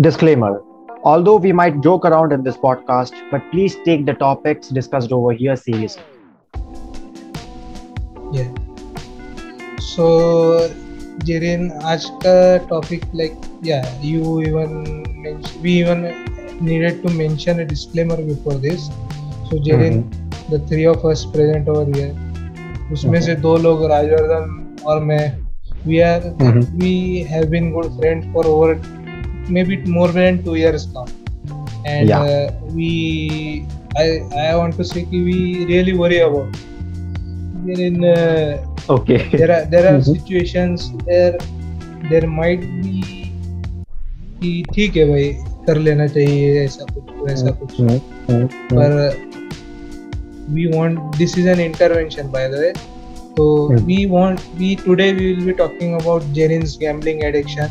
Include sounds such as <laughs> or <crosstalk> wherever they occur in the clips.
Disclaimer Although we might joke around in this podcast, but please take the topics discussed over here seriously. Yeah. So, Jirin, आज का topic like yeah, you even mentioned, we even needed to mention a disclaimer before this. So, Jirin, mm-hmm. the three of us present over here, उसमें से दो लोग राजवर्धन और मैं we are mm-hmm. we have been good friends for over maybe more than two years now and yeah. uh, we I, I want to say कि we really worry about there in uh, okay there are there are mm-hmm. situations where there might be कि ठीक है भाई कर लेना चाहिए ऐसा कुछ वैसा कुछ पर we want this is an intervention by the way so mm. we want we today we will be talking about Jerin's gambling addiction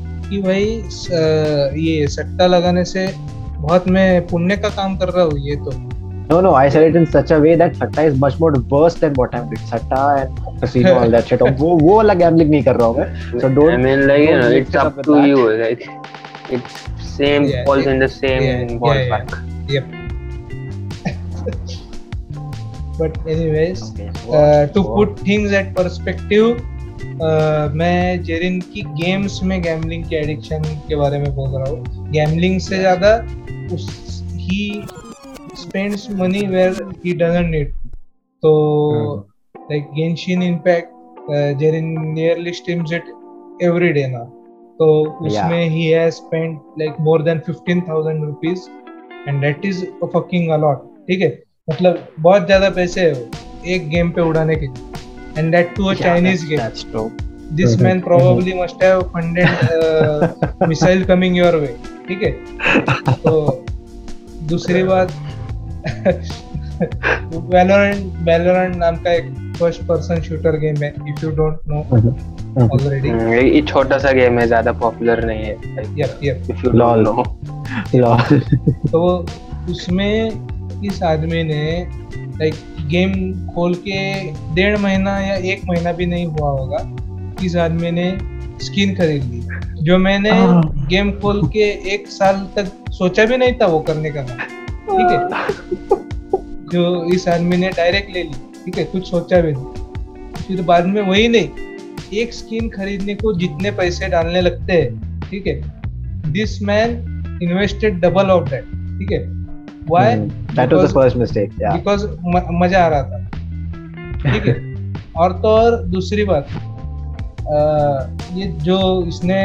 कि भाई ये सट्टा लगाने से बहुत मैं पुण्य का काम कर रहा हूँ ये तो No, no, I said it in such a way that Satta is much more worse than what I'm doing. Satta and casino, all that shit. वो वो वाला gambling नहीं कर रहा हूँ मैं. So don't. I mean, like you know, it's up to you. Like it's same yeah, falls yeah, in the same yeah, ballpark. Yeah, yeah. Yep. but anyways, okay, uh, to put things at perspective, मैं जेरिन की games में gambling के addiction के बारे में बोल रहा हूँ। गैमलिंग से ज़्यादा उस he spends money where he doesn't need तो like Genshin Impact Jerin nearly streams it every day ना। तो उसमें ही has spend like more than 15000 rupees and that is a fucking a lot ठीक है? मतलब बहुत ज़्यादा पैसे है एक गेम पे उड़ाने के लिए। And that too a yeah, Chinese game. That's true. This mm-hmm. man probably mm-hmm. must have funded uh, missile coming your way. ठीक है तो दूसरी बात Valorant Valorant नाम का एक फ़र्स्ट पर्सन शूटर गेम है if you don't know already ये छोटा सा गेम है ज़्यादा पॉपुलर नहीं है yup yup if you lol know lol तो उसमें इस आदमी ने लाइक गेम खोल के डेढ़ महीना या एक महीना भी नहीं हुआ होगा इस आदमी ने स्किन खरीद ली। जो मैंने गेम हाँ। खोल के एक साल तक सोचा भी नहीं था वो करने का। ठीक है? जो इस आदमी ने डायरेक्ट ले ली। ठीक है? कुछ सोचा भी नहीं। फिर बाद में वही नहीं एक स्किन खरीदने को जितने पैसे डालने लगते हैं ठीक है? This man invested double of that ठीक है? Why? Mm, that was the first mistake yeah. because मज़ा आ रहा था ठीक है और तो और दूसरी बात आ, ये जो इसने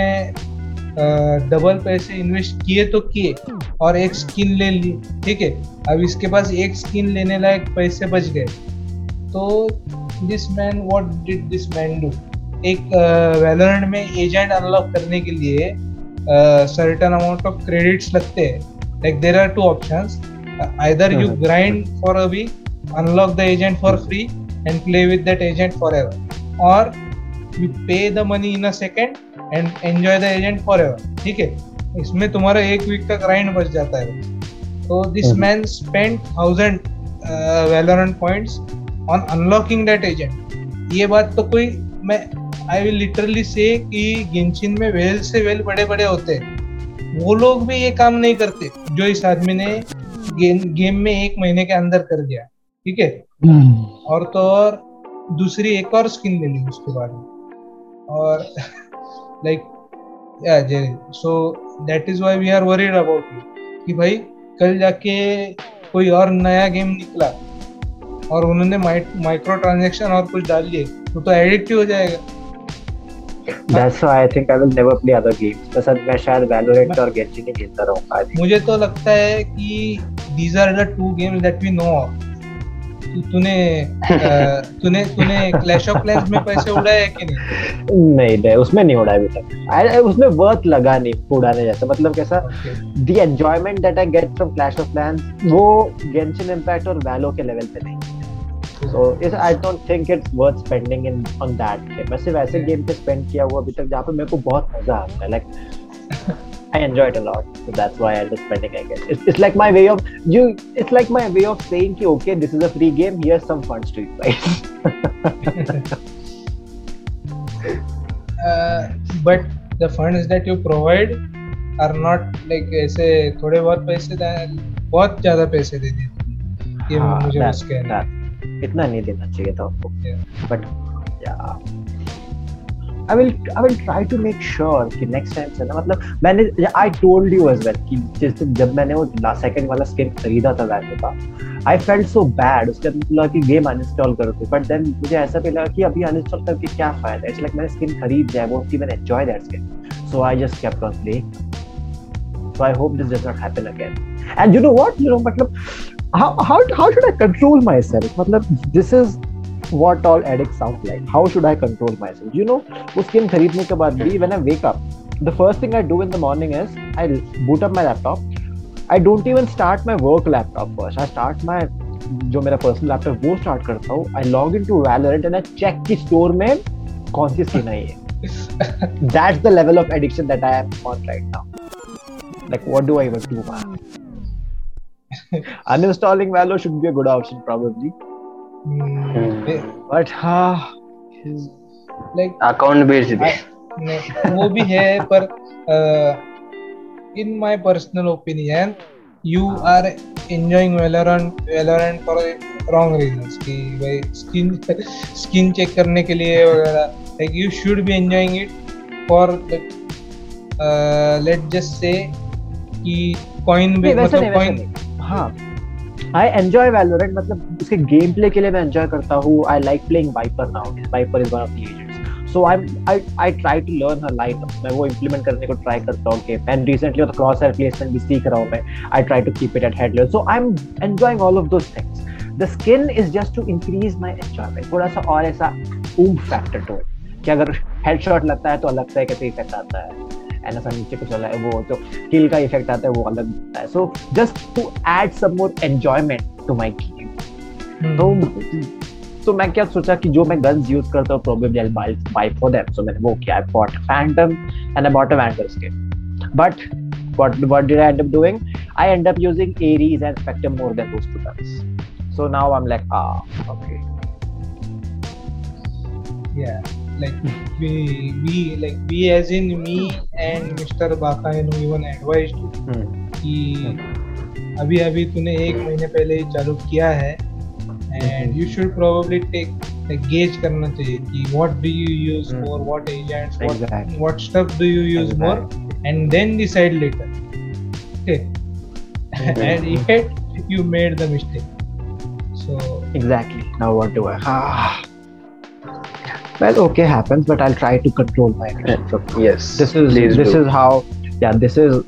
डबल पैसे इन्वेस्ट किए तो किए और एक स्किन ले ली ठीक है अब इसके पास एक स्किन लेने लायक पैसे बच गए तो this man what did this man do एक वेलोरेंट में एजेंट अनलॉक करने के लिए सर्टेन अमाउंट ऑफ़ क्रेडिट्स लगते हैं like there are two options uh, either you uh-huh. grind for a week unlock the agent for free and play with that agent forever or you pay the money in a second and enjoy the agent forever ठीक है इसमें तुम्हारा एक week का grind बच जाता है तो this man spend thousand Valorant points on unlocking that agent ये बात तो कोई मैं आई विल लिटरली से कि गेंशिन में वेल से वेल बड़े बड़े होते हैं वो लोग भी ये काम नहीं करते जो इस आदमी ने गेम गेम में एक महीने के अंदर कर दिया ठीक है? हम्म। और तो और दूसरी एक और स्किन ले ली उसके बाद में। और <laughs> like yeah so that is why we are worried about you कि भाई कल जाके कोई और नया गेम निकला और उन्होंने माइक्रो ट्रांजेक्शन और कुछ डाल लिए तो तो एडिक्टिव हो जाएगा। That's why I think I will never play other games. तो सर मैं शायद Valorant और Genshin ही खेलता रहूँगा मुझे तो लगता है कि these are the two games that we know of तूने तूने तूने क्लैश ऑफ़ क्लैंस में पैसे उड़ाए हैं कि नहीं नहीं नहीं उसमें नहीं उड़ा अभी तक I- उसमें वर्थ लगा नहीं उड़ाने जैसा मतलब कैसा the enjoyment that I get from Clash of Clans वो Genshin Impact और Valo के लेवल पे नहीं सो इस I don't think it's worth spending in on that game वैसे वैसे गेम पे स्पेंड किया हुआ अभी तक जहाँ पे मेरे को बहुत मज़ा आता है like I enjoy it a lot so that's why I am spending I guess it's like my way of you it's like my way of saying कि okay this is a free game here some funds to you guys but the funds that you provide are not like ऐसे थोड़े बहुत पैसे बहुत ज़्यादा पैसे दे दिए ये मुझे उसके दैट इतना नहीं देना चाहिए था आपको। Yeah I will I will try to make sure कि next time से ना मतलब मैंने I told you as well कि जिस जब मैंने वो लास्ट सेकंड वाला स्किन खरीदा था का, I felt so bad, उसके लगा कि गेम अनइंस्टॉल करो तो बट देन मुझे ऐसा भी लगा कि अभी अनइंस्टॉल करके क्या फ़ायदा इट्स लाइक मैंने स्किन खरीद लिया, वो even enjoy that skin so I just on मतलब how how how should I control myself मतलब this is what all addicts sound like how should I control myself you know वो skin खरीदने के बाद भी when I wake up the first thing I do in the morning is I boot up my laptop I don't even start my work laptop first I start my जो मेरा personal laptop वो start करता हूँ I log in to Valorant and I check कि store में कौन सी skin आई है that's the level of addiction that I am on right now like what do I even do man? <laughs> Uninstalling Valo should be a good option probably, eh, but ah, like account बेच दे नहीं, वो भी है पर in my personal opinion you are enjoying Valorant Valorant for wrong reasons कि भाई skin skin check करने के लिए वगैरह like you should be enjoying it for let just say कि कॉइन नहीं, वैसा नहीं, मतलब नहीं. हाँ आई एंजॉय वैलोरेंट मतलब उसके गेम प्ले के लिए मैं एंजॉय करता हूँ। I like playing Viper now Viper is one of the agents so I I I try to learn her line मैं वो इम्प्लीमेंट करने को ट्राई करता हूँ कि मैं रिसेंटली तो क्रॉस हेयर प्लेसमेंट भी सीख रहा हूँ मैं। I try to keep it at head level so I am enjoying all of those things the skin is just to increase my enjoyment थोड़ा सा और ऐसा फैक्टर टू इट कि अगर हेडशॉट लगता है तो अलग तरह का इफ़ेक्ट आता है। एंड ऐसा नीचे कुछ अलग वो जो किल का इफ़ेक्ट आता है वो अलग होता है so just to add some more enjoyment to my game तो तो मैं क्या सोचा कि जो मैं गन्स यूज़ करता हूँ probably I buy buy for them so मैंने वो किया I bought Phantom and I bought a Vandal skin but what what did I end up doing? I end up using Ares and Spectre more than those two guns. So now I'm like, ah, okay. yeah like we we like we as in me and mr baka you know even advised Hmm. कि अभी अभी तूने एक महीने पहले ही चालू किया है and you should probably take gauge करना चाहिए कि what do you use Hmm. For what agents what Exactly. What stuff do you use more and then decide later okay and yet you made the mistake so Exactly. Now what do I? Ah. Well, okay, happens, but I'll try to control my aggression. Yes this is Please this do. is how yeah this is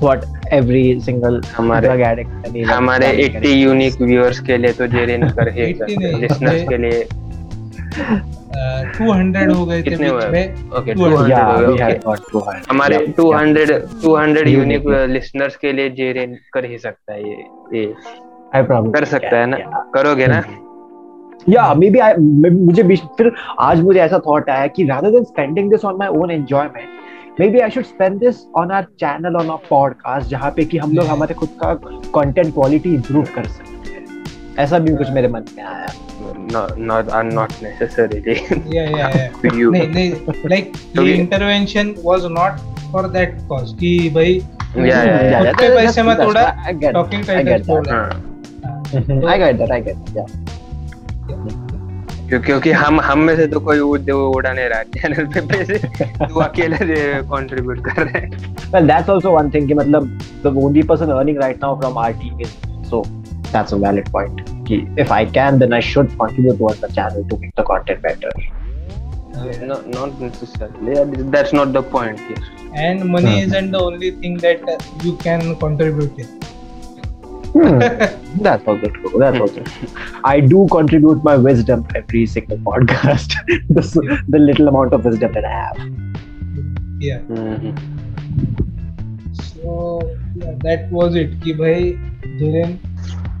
what every single हमारे drug addict हमारे 80 unique viewers के लिए तो जेरिन कर ही 80 नहीं, listeners के लिए uh, 200 हो गए थे कितने बीच हुए? में ओके 200 200 yeah हो we गए had okay. हमारे yeah, 200 200 यूनिक Unique. लिसनर्स के लिए जेरिन कर ही सकता है ये ये. कर सकता है ना yeah. करोगे ना yeah maybe I मुझे बीच फिर आज मुझे ऐसा थॉट आया कि rather than spending this on my own enjoyment maybe I should spend this on our channel on our podcast जहाँ पे कि हम लोग. हमारे खुद का content quality improve कर सकते हैं ऐसा भी कुछ मेरे मन में आया not are not necessarily yeah yeah yeah you नहीं नहीं like तो ये ये- intervention was not for that cause कि भाई Yeah, yeah, Yeah, खुद के पैसे I get talking I get titles that. हाँ है। I get that I get that yeah क्यों- क्योंकि हम हम में से तो कोई उड़ा नहीं रहा चैनल पे पैसे तू अकेले कंट्रीब्यूट कर रहे हैं Well, that's also one thing. कि मतलब the only person earning right now from our team is so that's a valid point. कि if I can, then I should contribute towards the channel to make the content better. no, not necessarily that's not the point here and money Hmm. isn't the only thing that uh, you can contribute in Hmm. <laughs> That's also true. That's also true. I do contribute my wisdom every single podcast. <laughs> the, s- the little amount of wisdom that I have. yeah hmm, so yeah, that was it कि भाई Dhiren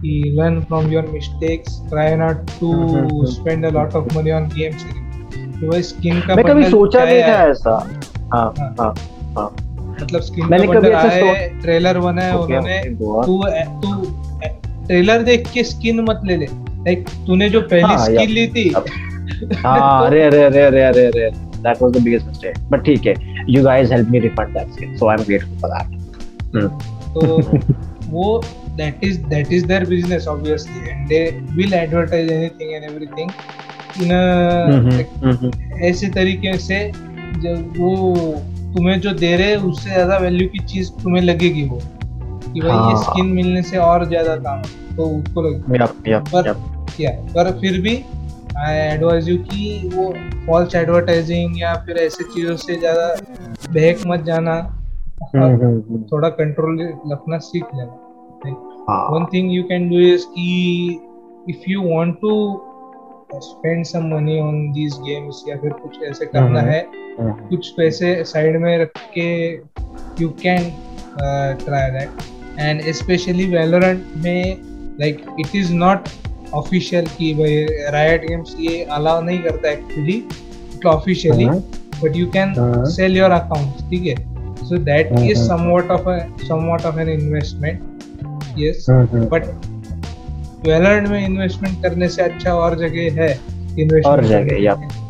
he learn from your mistakes try not to hmm, spend a lot of money on games कि भाई skin का मैं कभी bundle सोचा क्या नहीं है? था ऐसा हाँ हाँ। हाँ हाँ मतलब स्क्रीन मैंने कभी ऐसा सोचा ट्रेलर बना है उन्होंने तू तू ट्रेलर देख के स्किन मत ले ले। लाइक तूने जो पहली हाँ, स्किन ली थी। हाँ, अरे अरे अरे अरे अरे अरे that was the biggest mistake but ठीक है you guys help me refund that skin so I am grateful for that तो वो that is that is their business obviously and they will advertise anything and everything ऐसे तरीके से जब वो तुम्हें जो दे रहे हैं उससे ज़्यादा वैल्यू की चीज़ तुम्हें लगेगी वो कि भाई हाँ। ये। स्किन मिलने से और ज़्यादा काम तो उसको पर. किया पर फिर भी आई एडवाइज यू कि वो फॉल्स एडवर्टाइजिंग या फिर ऐसे चीज़ों से ज़्यादा बहक मत जाना हम्म, हम्म, हम्म. थोड़ा कंट्रोल रखना सीख लेना one thing you can do is कि if you want to spend some money on these games या फिर कुछ ऐसे करना हम्म, है हम्म। कुछ पैसे साइड में रख के you can try that and specially Valorant में like it is not official की भाई रायट गेम्स ये अलाउ नहीं करता actually officially but you can sell your account ठीक है? So that is somewhat of somewhat of an investment yes but Valorant में investment करने से अच्छा और जगह है? Investment और जगह, लिए।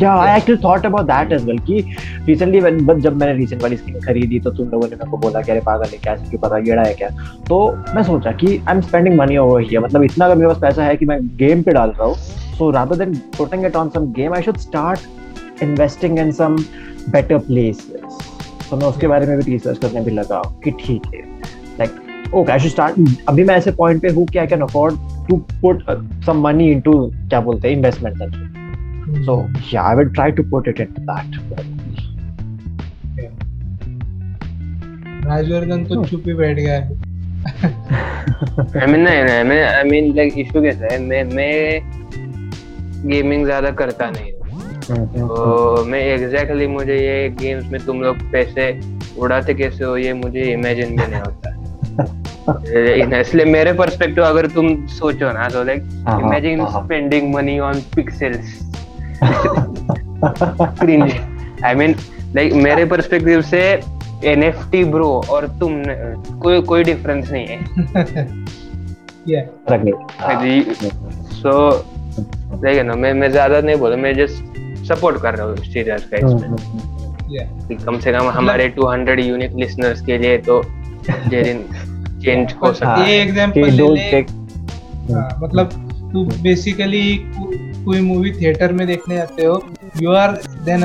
Yeah, I actually thought about that as well कि recently when बस जब मैंने recent वाली स्किन खरीदी तो तुम लोगों ने मेरे को बोला कि अरे पागल है क्या? क्यों पता? गेड़ा है क्या? तो मैं सोचा कि I am spending money over here मतलब इतना अगर मेरे पास पैसा है कि मैं गेम पे डाल रहा हूँ so rather than putting it on some game I should start investing in some better places तो मैं उसके बारे में भी रिसर्च करने भी लगा कि ठीक है। Like okay I should start अभी मैं ऐसे पॉइंट पे हूँ कि I can afford to put some money into क्या बोलते हैं investment So yeah, I will try to put it into that. Rajvardhan तो Hmm. चुप ही बैठ गया है। I mean नहीं नहीं मैं आई मीन लाइक इशू कैसा है मैं मैं गेमिंग ज़्यादा करता नहीं हूँ। तो मैं एग्जैक्टली मुझे ये गेम्स में तुम लोग पैसे उड़ाते कैसे हो ये मुझे इमेजिन भी नहीं होता। <laughs> इसलिए मेरे पर्सपेक्टिव अगर तुम सोचो ना तो लाइक हाँ, इमेजिन हाँ. Spending money on pixels cringe I mean like मेरे पर्सपेक्टिव से एनएफटी ब्रो और तुम कोई कोई डिफरेंस नहीं है। <laughs> सो देखिए ना मैं मैं ज़्यादा नहीं बोला मैं जस्ट सपोर्ट कर रहा हूँ सीरियस का इसमें Yeah. कि कम से कम हमारे 200 यूनिक लिसनर्स के लिए तो जेरिन चेंज हो सकता हाँ, ये एग्जांपल ले ले हाँ, मतलब तू बेसिकली कोई मूवी थिएटर में देखने जाते हो you are then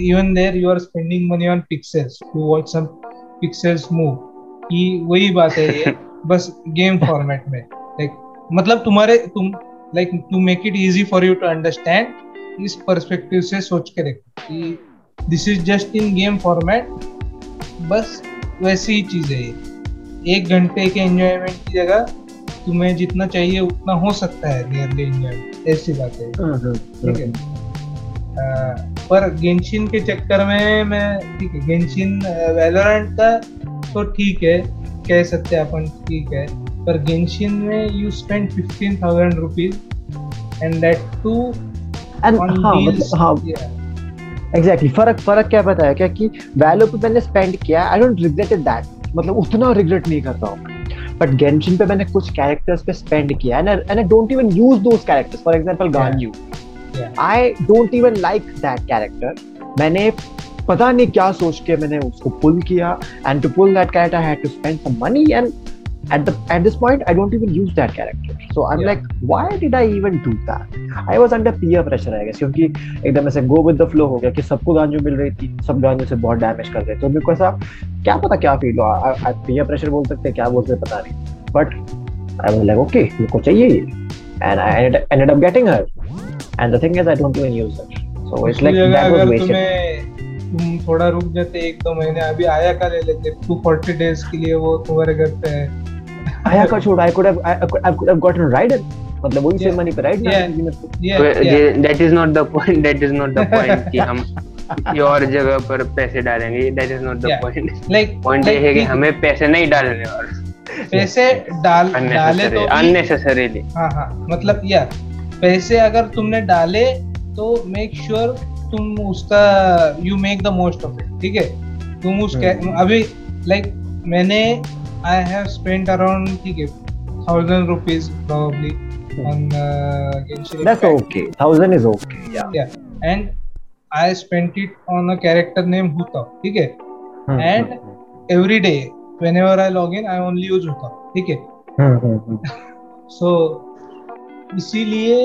even there you are spending money on pixels to watch some pixels move कि वही बात है ये <laughs> बस गेम फॉर्मेट में। लाइक मतलब तुम्हारे तुम like to make it easy for you to understand इस पर्सपेक्टिव से सोच के देखो कि this is just in game format बस वैसी ही चीज़ है ये। एक घंटे के एंजॉयमेंट की जगह तुम्हें जितना चाहिए उतना हो सकता है नियरली एंजॉय ऐसी बात है। ठीक है? अह, पर गेंशिन के चक्कर में मैं ठीक है गेंशिन वैलोरेंट का तो ठीक है कह सकते हैं अपन ठीक है पर गेंशिन में you spend fifteen thousand rupees and that too हाँ मतलब हाँ। एग्जैक्टली फ़र्क फ़र्क क्या पता है क्या कि वैल्यू पे मैंने स्पेंड किया I don't regret it that मतलब उतना रिग्रेट नहीं करता हूँ। बट गेंशिन पे मैंने कुछ कैरेक्टर्स पे स्पेंड किया and and I don't even use those characters for example Ganyu I don't even like that character मैंने पता नहीं क्या सोच के मैंने उसको पुल किया and to pull that character I had to spend some money and at the at this point i don't even use that character so i'm Yeah. like why did i even do that i was under peer pressure i guess क्योंकि एकदम ऐसे गो with the flow हो गया कि सबको गांजू मिल रही थी सब गांजू से बहुत डैमेज कर रहे थे तो मेरे को ऐसा क्या पता क्या फील हुआ पीयर प्रेशर बोल सकते हैं क्या बोल सकते हैं, पता नहीं but I was like okay मेरे को चाहिए ये and I ended up getting her and the thing is i don't even use it so it's like that was wasted तुम थोड़ा रुक जाते एक दो महीने अभी आया का ले लेते टू फोर्टी डेज़ के लिए वो तुम्हारे घर पे है Ayaka I could have I, I, could, I could have gotten Raiden. मतलब वही सेम मनी पे right that is not the point that is not the point कि हम किसी और जगह पर पैसे डालेंगे that is not the point like point ये है कि हमें पैसे नहीं डालने और पैसे डाल डाले तो अननेसेसरीली हाँ हाँ मतलब या पैसे अगर तुमने डाले तो मेक श्योर sure तुम उसका you make the most of it ठीक है? तुम उस hmm. अभी लाइक like, मैंने आई हैव स्पेंट अराउंड ठीक है thousand rupees probably on uh, Genshin That's Impact. okay. Thousand is okay. Yeah. Yeah. And I spent it on a character named Huta. ठीक है. Hmm. And hmm. every day, whenever I log in, I only use Huta. ठीक है. Hmm. so इसीलिए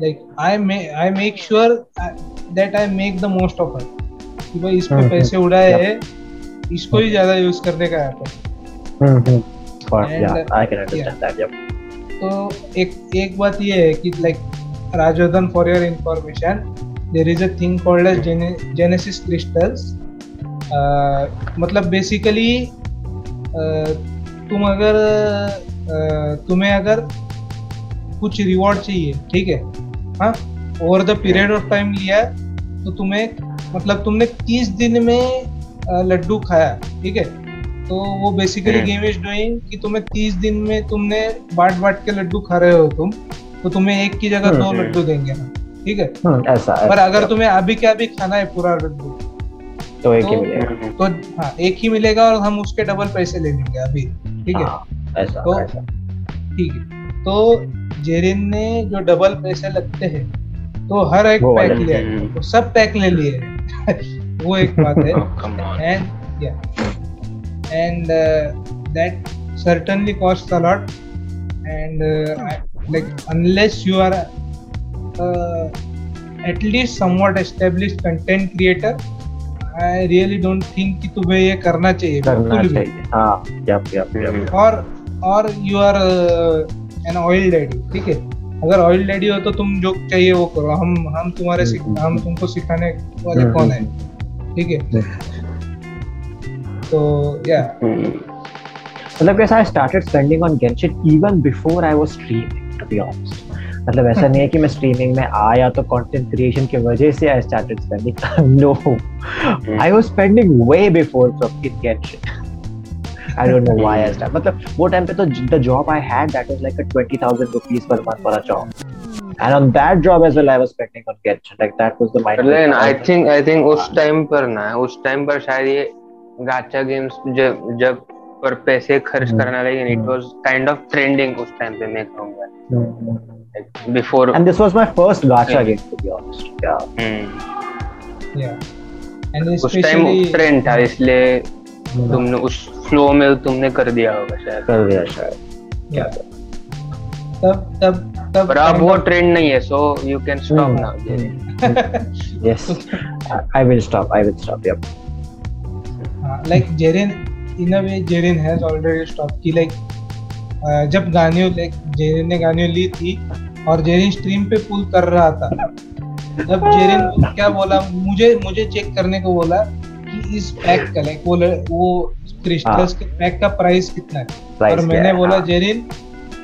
like I may I make sure that I make the most of it. कि भाई इस पे पैसे उड़ाए हैं इसको ही ज़्यादा यूज़ करने का है अपन. Yeah, I can understand yeah. that. Yep. तो एक एक बात ये है कि like Rajvardhan for your information there is a thing called as Genesis Crystals मतलब बेसिकली uh, तुम अगर uh, तुम्हें अगर कुछ रिवॉर्ड चाहिए ठीक है हाँ over the period of time लिया तो तुम्हें मतलब तुमने तीस दिन में uh, लड्डू खाया ठीक है तो वो बेसिकली गेम इज़ डूइंग कि तुम्हें तीस दिन में तुमने बांट बांट के लड्डू खा रहे हो तुम तो तुम्हें एक की जगह दो हम्म। लड्डू देंगे ना ठीक है? हम्म, ऐसा पर अगर तुम्हें अभी क्या अभी खाना है पूरा लड्डू तो एक ही तो मिलेगा। तो हाँ एक ही मिलेगा और हम उसके डबल पैसे ले लेंगे अभी ठीक है? हाँ, ऐसा तो ठीक है तो जेरिन ने जो डबल पैसे लगते हैं तो हर एक पैक लिया तो सब पैक ले लिए। <laughs> वो एक बात है। <laughs> एंड या and uh, that certainly costs a lot and uh, I, like unless you are uh, at least somewhat established content creator I really don't think कि तुम्हें ये करना चाहिए करना चाहिए हाँ यप यप यप और और you are an oil daddy ठीक है अगर ऑयल डैडी हो तो तुम जो चाहिए वो करो हम हम तुम्हारे हम तुमको सिखाने वाले कौन है ठीक है So yeah. मतलब कैसा I started spending on Genshin even before I was streaming to be honest मतलब ऐसा नहीं है कि मैं स्ट्रीमिंग में आया तो कंटेंट क्रिएशन की वजह से I started spending no I was spending way before from in Genshin I don't know why I started. मतलब वो टाइम पे तो the job I had that was like a twenty thousand rupees per month for a job. And on that job as well, I was spending on Genshin. Like that was the mind. लेकिन I think I think उस time पर ना उस time पर शायद ये गाचा games जब जब पर पैसे खर्च hmm. करना लेकिन it was kind of trending उस टाइम पे मैं कहूँगा। Before and this was my first gacha game to be honest yeah yeah and उस टाइम ट्रेंड था इसलिए. तुमने उस फ्लो में तुमने कर दिया होगा शायद। कर दिया शायद। या तब तब तब पर अब वो ट्रेंड नहीं है so you can stop now yes I will stop I will stop yup like Jerin in a way Jerin has already stop की लाइक जब गानियो लाइक जेरिन ने गानियो ली थी और जेरिन स्ट्रीम पे पुल कर रहा था जब जेरिन क्या बोला? मुझे मुझे चेक करने को बोला कि इस पैक का लाइक वो वो क्रिस्टल्स हाँ। के पैक का प्राइस कितना है? और मैंने बोला जेरिन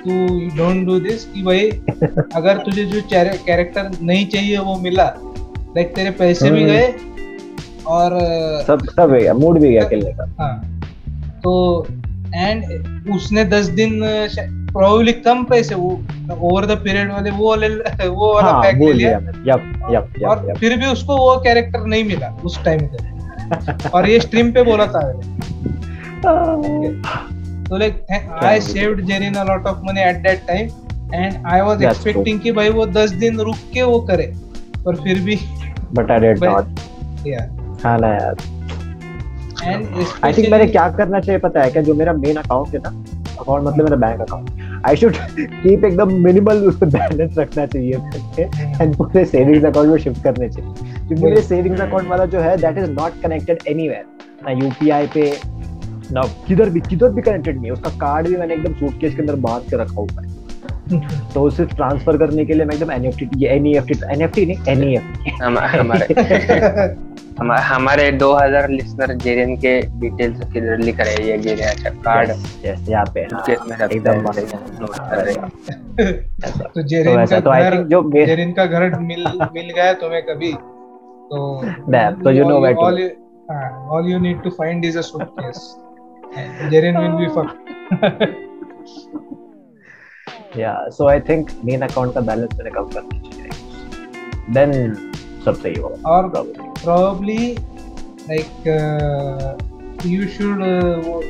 तू डोंट डू दिस कि भाई <laughs> अगर तुझे जो कैरेक्टर नहीं चाहिए वो मिला लाइक तेरे पैसे भी हम्म। गए और सब सब गया मूड भी गया खेलने का। हाँ। तो एंड उसने दस दिन प्रोबेबली कम पैसे वो ओवर द पीरियड वाले वो वाले वो वाला हाँ, पैक ले लिया। यप यप यप और फिर भी उसको वो कैरेक्टर नहीं मिला उस टाइम पे। <laughs> और ये स्ट्रीम पे बोला था। तो like I saved Jerin a lot of money at that time and I was expecting कि भाई वो 10 दिन रुक के वो करे पर फिर भी बट आई डिड नॉट या हाँ ना यार आई थिंक मैंने क्या करना चाहिए पता है क्या? जो मेरा मेन अकाउंट है ना अकाउंट मतलब मेरा bank account I should keep एकदम मिनिमल बैलेंस रखना चाहिए एंड पूरे सेविंग्स अकाउंट में शिफ्ट करने चाहिए। क्योंकि मेरे सेविंग्स अकाउंट वाला जो है that is not connected anywhere ना यूपीआई पे ना किधर भी किधर भी कनेक्टेड नहीं है। उसका कार्ड भी मैंने एकदम सूटकेस के अंदर बाँध के रखा हुआ है। तो उसे ट्रांसफ़र करने के लिए मैं एकदम एनएफटी ये एनईएफटी एनएफटी नहीं एनईएफटी हमारे <laughs> हम, हमारे 2000 लिसनर जेरिन के डिटेल्स किधर लिख रहे हैं ये अच्छा कार्ड यस यहाँ पे। केस में रखते एकदम कर रहे। <laughs> तो जेरिन ऐसा का तो घर जो जेरिन का घर मिल मिल गया तुम्हें कभी तो <laughs> Damn, so you know where to all you, हाँ, all you need to find is a suitcase. And will be fucked. Yeah so I think main account का बैलेंस मैंने कम करना चाहिए देन सब सही होगा और probably. probably like uh, you should uh, वो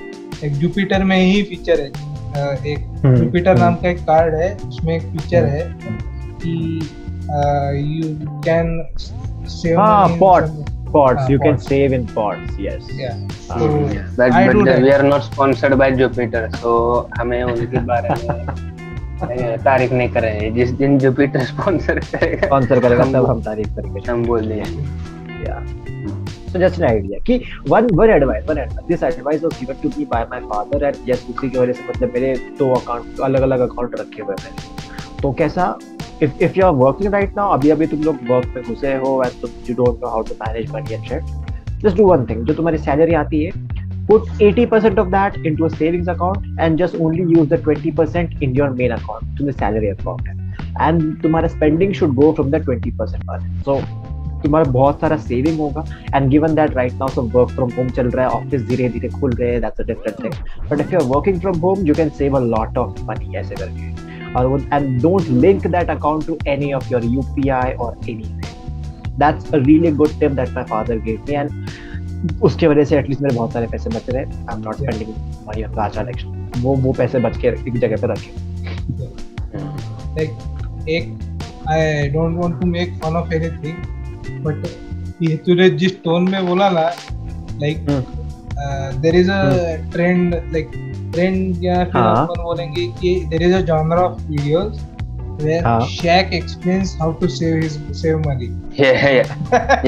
एक जुपिटर में ही फीचर है uh, एक हम्म, जुपिटर हम्म। नाम का एक कार्ड है उसमें एक फीचर है कि यू कैन सेव हाँ, pods. pods हाँ, you can save in pods yes Yeah. हाँ, So, But I but do we are not sponsored by Jupiter, so हमें उनके बारे में अ, तारीफ़ नहीं कर रहे हैं जिस दिन जुपिटर स्पॉन्सर करेगा sponsor करेगा तब हम तारीफ़ करेंगे हम बोल देंगे yeah so just an idea कि one one advice one advice this advice was given to me by my father and yes उसी की वजह से मतलब मेरे दो अकाउंट अलग अलग अकाउंट रखे हुए हैं मैंने तो कैसा if if you are working right now अभी अभी तुम लोग वर्क में घुसे हो and you don't know how to manage money and shit just do one thing जो तुम्हारी सैलरी आती है put 80% of that into a savings account and just only use the 20% in your main account, to the salary account. And तुम्हारा spending should go from the 20% वाले so तुम्हारा बहुत सारा saving होगा and given that right now सब work from home चल रहा है ऑफ़िस धीरे धीरे खुल रहे हैं that's a different thing but if you are working from home you can save a lot of money ऐसे करके और वो and don't link that account to any of your UPI और anything that's a really good tip that my father give me and उसके वजह से at least मेरे बहुत सारे पैसे बच रहे। I am not spending money on gacha election वो वो पैसे बच के एक जगह पे रखे। Like एक I don't want to make fun of anything but ये तूने जिस टोन में बोला ना like there is a trend like trend या फिर हाँ. अपन बोलेंगे कि there is a genre of videos where हाँ. Shaq explains how to save his save money. ये ये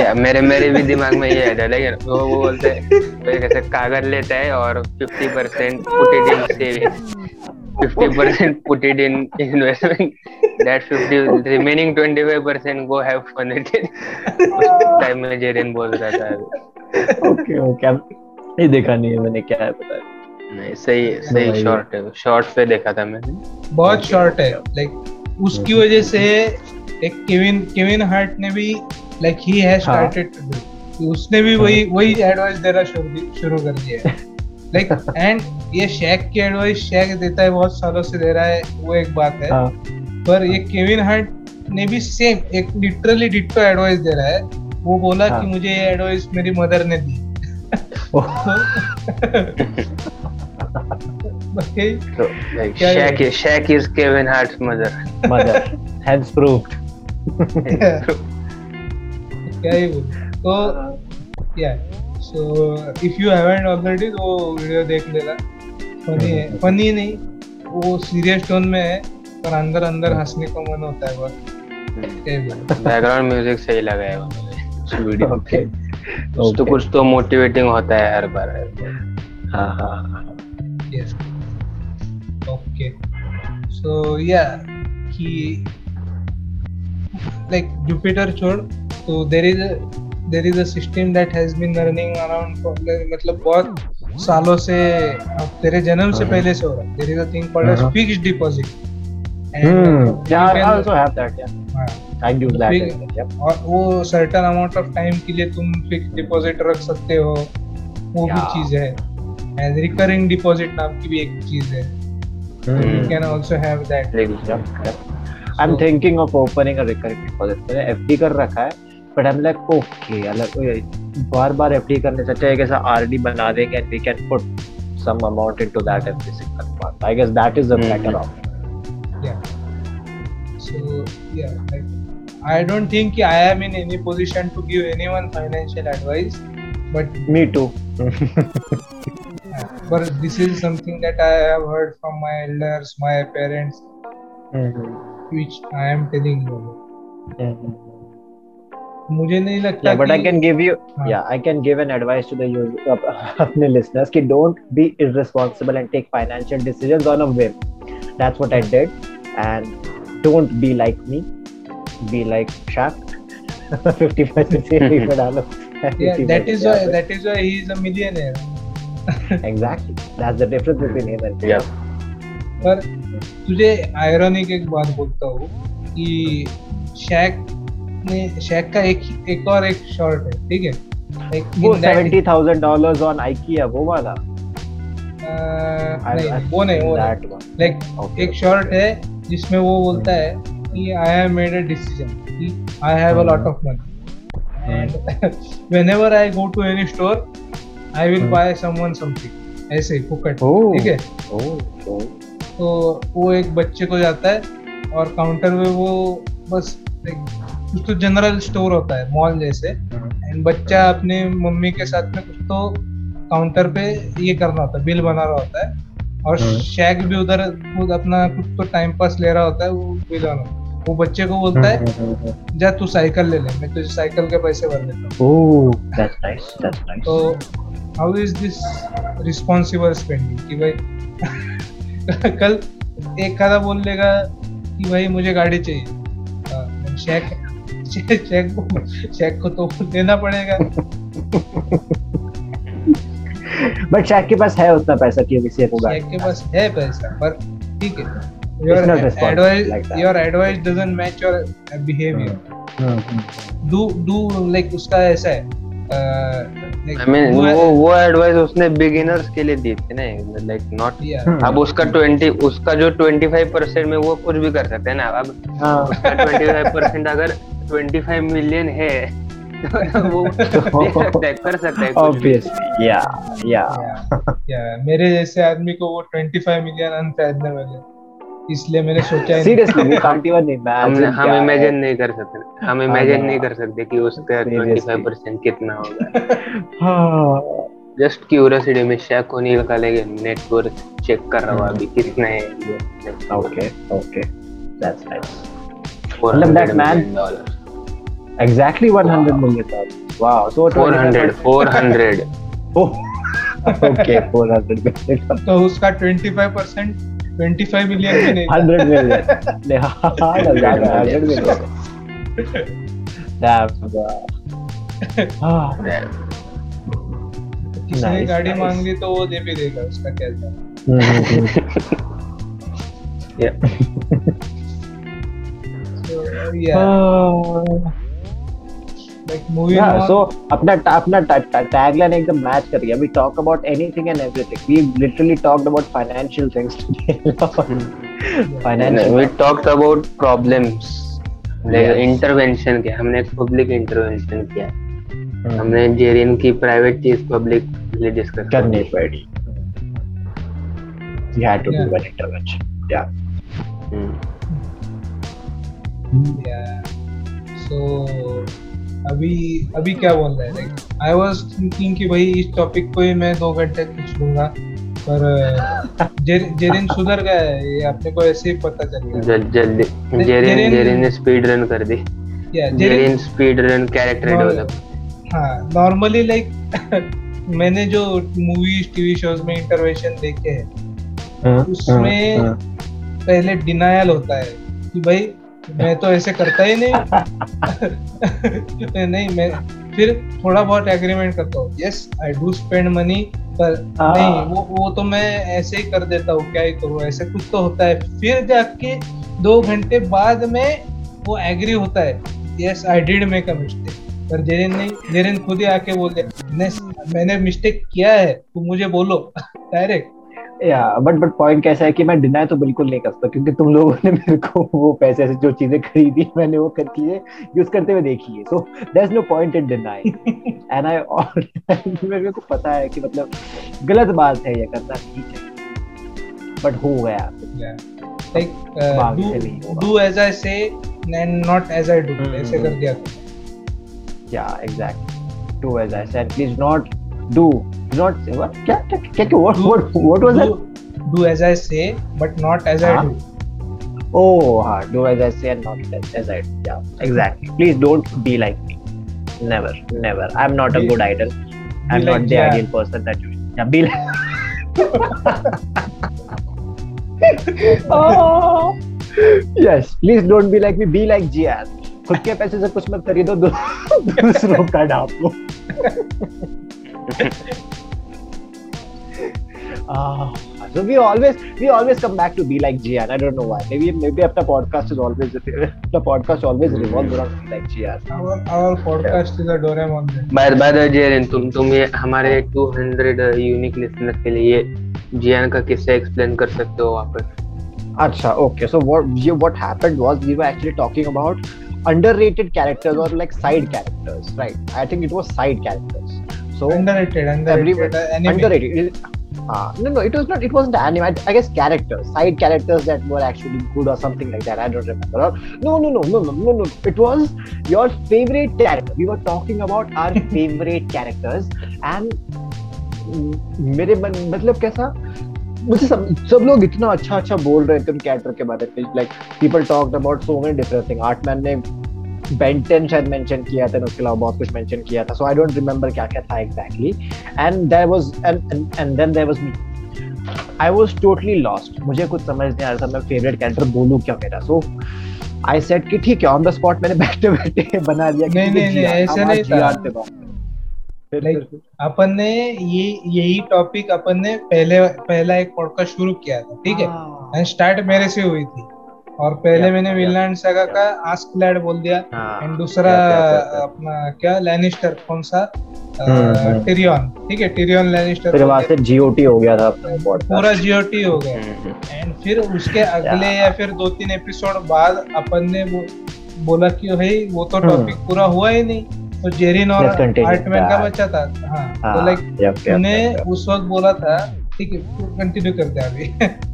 या मेरे मेरे भी दिमाग में ये है लेकिन वो वो बोलते हैं वो कैसे कागज़ लेता है और 50 percent put it in saving 50 percent put it in investment that 50 remaining 25 percent go have fun it time में जेरिन बोल रहा था। ओके ओके नहीं देखा नहीं है मैंने क्या है पता नहीं। सही सही। शॉर्ट है। शॉर्ट पे देखा था मैंने। बहुत शॉर्ट है। लाइक उसकी वजह से एक केविन केविन हार्ट ने भी लाइक ही हैज़ हाँ। स्टार्टेड टू डू उसने भी वही वही एडवाइस देना शुरू शुरू कर दिया है। लाइक एंड <laughs> ये शैक की एडवाइस शैक देता है बहुत सालों से दे रहा है वो एक बात है। हाँ। पर ये केविन हार्ट ने भी सेम एक लिटरली डिट्टो एडवाइस दे रहा है। वो बोला हाँ। कि मुझे ये एडवाइस मेरी मदर ने दी। <laughs> <laughs> भाई तो लाइक क्या है? Shaq Shaq is Kevin Hart's mother mother hence क्या ही तो या so if you haven't already तो वीडियो देख लेना। फनी है। <laughs> फनी नहीं। वो सीरियस टोन में है पर अंदर अंदर हंसने को मन होता है बहुत। ही बैकग्राउंड म्यूज़िक सही लगा है। मुझे वीडियो ओके कुछ तो कुछ तो मोटिवेटिंग होता है हर बार। हाँ हाँ yes. okay सो या कि लाइक जुपिटर छोड़। तो there is there is a system that has been running around मतलब बहुत सालों से तेरे जन्म से हाँ। पहले से हो रहा है। There is uh called as fix deposit और वो सर्टन अमाउंट ऑफ़ टाइम के लिए तुम फिक्स डिपॉजिट रख सकते हो। वो भी चीज़ है। एंड रिकरिंग डिपोजिट नाम की भी एक चीज़ है। You Hmm. can also have that yep. I'm So- thinking of opening a recurring deposit. मैंने FD कर रखा है, but I'm like okay, अलग बार बार FD करने से अच्छा एक ऐसा RD बना देंगे and we can put some amount into that every single month. I guess that is a Hmm. better option. yeah so yeah like i don't think i am in any position to give anyone financial advice but Me too. uh, but this is something that i have heard from my elders my parents Mhm. which i am telling you Mhm. मुझे नहीं लगता Yeah, but I कि- can give you, हाँ. yeah, I can give an advice to the user, <laughs> अपने listeners कि don't be irresponsible and take financial decisions on a whim. That's what I did, and don't be like me. Be like Shaq. 55 से में डालो yeah, that is why that is why he is a millionaire <laughs> exactly. That's the difference between him and Yeah. पर तुझे ironic एक बात बोलता हूँ कि शैक ने शैक का एक एक और एक शॉर्ट है ठीक है? एक वो seventy thousand dollars on IKEA वो वाला? नहीं वो नहीं वो लाइक एक शॉर्ट है जिसमें वो बोलता है कि I have made a decision कि I have a lot of money and whenever I go to any store I will. Buy someone something ऐसे ही फुकट. ठीक है? तो वो एक बच्चे को जाता है और काउंटर में वो बस कुछ तो जनरल स्टोर होता है मॉल जैसे। एंड बच्चा अपने मम्मी के साथ में कुछ तो काउंटर पे ये करना होता है बिल बना रहा होता है। और। शैक भी उधर खुद अपना कुछ तो टाइम पास ले रहा होता है वो बिल बना वो बच्चे को बोलता है है जा तू साइकिल ले ले मैं तुझे साइकिल के पैसे भर देता हूँ। तो how is this responsible spending कि भाई <laughs> कल एक खादा बोल लेगा कि भाई मुझे गाड़ी चाहिए। हाँ, शेख शेख शेख को शेख को तो देना पड़ेगा। बट शैक के पास है उतना पैसा कि किसी को शेख के पास है पैसा पर ठीक है। Like that. Behaviour hmm, do do उसका ऐसा है मीन do वो वो एडवाइस उसने बिगिनर्स के लिए दी थी ना लाइक नॉट yeah। अब उसका 20 उसका जो 25 परसेंट में वो कुछ भी कर सकते हैं ना अब हाँ। उसका 25 परसेंट अगर 25 मिलियन है तो <laughs> वो दे <laughs> कर सकता है कुछ भी। obviously yeah yeah. या या मेरे जैसे आदमी को वो 25 मिलियन अनखरीदने वाले इसलिए मैंने सोचा ही नहीं। seriously we can't even हम है। इमेजिन नहीं कर सकते हम इमेजिन नहीं कर सकते कि उसका Seriously. 25 परसेंट कितना होगा हाँ जस्ट क्यूरियोसिटी में शेक को नहीं निकालेंगे नेटवर्क चेक कर रहा हूँ अभी कितना है okay okay that's nice 400 मतलब million dollars. exactly 100 million dollars wow so 400 400 oh okay 400 million तो उसका 25 परसेंट 25 मिलियन था। 100 million नहीं, हाँ, हाँ, ज़्यादा 100 million damn wow. ah किसी गाड़ी. मांग ली तो वो दे भी देगा उसका क्या था Yeah. so Ah. Yeah on so अपना अपना टैगलाइन एकदम मैच कर गया we talk about anything and everything we literally talked about financial things today financial we talked about problems Yes. Intervention किया हमने पब्लिक इंटरवेंशन किया हम्म, हमने जेरिन की प्राइवेट चीज़ पब्लिक डिस्कस करनी पड़ी we had to do Yeah. an intervention yeah yeah so अभी अभी क्या बोल रहा है? लाइक आई वाज थिंकिंग कि भाई इस टॉपिक को ही मैं दो घंटे खींच लूँगा पर <laughs> जेरिन सुधर गया है ये अपने को ऐसे ही पता चल गया जल जल्दी जेरिन- जेरिन ने स्पीड रन कर दी। Jerin Jerin speed run character develop हाँ नॉर्मली लाइक <laughs> मैंने जो मूवीज़ टीवी शोज़ में इंटरवेंशन देखे हैं उसमें पहले डिनायल होता है कि भाई मैं तो ऐसे करता ही नहीं। <laughs> नहीं मैं फिर थोड़ा बहुत एग्रीमेंट करता हूँ। Yes I do spend money पर हाँ। नहीं वो वो तो मैं ऐसे ही कर देता हूँ क्या ही करूँ ऐसे कुछ तो होता है। फिर जाके दो घंटे बाद में वो एग्री होता है। Yes I did make a mistake पर जेरिन नहीं जेरिन खुद ही आके बोल दिया मैंने मिस्टेक किया है तुम मुझे बोलो। <laughs> डायरेक्ट या बट बट पॉइंट कैसा है कि मैं डिनाई तो बिल्कुल नहीं कर सकता क्योंकि तुम लोगों ने मेरे को वो पैसे से जो चीज़ें खरीदी मैंने वो कर चीज़ें यूज़ करते हुए देखी है so there is no point in deny and I मेरे को पता है कि मतलब गलत बात है ये करना ठीक है। बट हो गया। Like uh, बाग do से नहीं होगा। do as I say and not as I do हम्म, ऐसे हम्म, कर दिया तो। Yeah exactly do as I said please not do not what क्या क्या क्या क्या what what what was do, do as I say but not as I हाँ? do Oh, हाँ, do as I say and not as, as I do. Yeah, exactly. Please don't be like me. Never, never. I'm not a Be- good idol. I'm like not the Jan. ideal person that you. Yeah, be like. <laughs> <laughs> oh. Yes, please don't be like me. Be like Gian. खुद के पैसे से कुछ मत खरीदो <laughs> दूसरों का डाको Uh, so we always we always come back to be like Gian. I don't know why. Maybe maybe after podcast is always the podcast always revolves around be like Gian. Our our podcast yeah. is a Doraemon. By by the Jian, तुम तुम ये हमारे 200 unique listeners के लिए जियान का किस्सा explain कर सकते हो वापस अच्छा okay so what what happened was we were actually talking about underrated characters or like side characters right I think it was side characters so underrated underrated everyone, underrated uh, no, no, it was not. It wasn't anime. I, I, guess characters, side characters that were actually good or something like that. I don't remember. Or, no, no, no, no, no, no, no. It was your favorite character. We were talking about our favorite characters, and मेरे मतलब कैसा मुझे सब सब लोग इतना अच्छा अच्छा बोल रहे थे उन कैरेक्टर के बारे में like people talked about so many different thing आर्टमैन ने बेंटन शायद मेंशन किया था उसके अलावा बहुत कुछ मेंशन किया था। सो आई डोंट रिमेंबर क्या क्या था exactly and there was and and then there was me I was totally lost मुझे कुछ समझ नहीं आ रहा था मैं फेवरेट कैरेक्टर बोलूँ क्या मेरा? सो आई सेड कि ठीक है ऑन द स्पॉट मैंने बैठे बैठे बना लिया नहीं नहीं नहीं ऐसा नहीं था। लाइक अपन ने ये यही टॉपिक अपन ने पहले पहला एक पॉडकास्ट शुरू किया था ठीक है? एंड स्टार्ट मेरे से हुई थी। और पहले मैंने विनलैंड सागा का आस्क लैड बोल दिया। एंड हाँ, दूसरा अपना क्या? लैनिस्टर कौन सा? टिरियन हम्म, हम्म। ठीक है टिरियन लैनिस्टर फिर वहाँ से जीओटी हो गया था पूरा जीओटी हो गया। एंड हम्म, फिर उसके अगले या फिर दो तीन एपिसोड बाद अपन ने वो बोला कि भाई वो तो टॉपिक पूरा हुआ ही नहीं। तो जेरिन और आर्टमैन का बच्चा था। हाँ तो लाइक हाँ, उन्हें उस वक्त बोला था ठीक है कंटिन्यू करते हैं अभी. <laughs>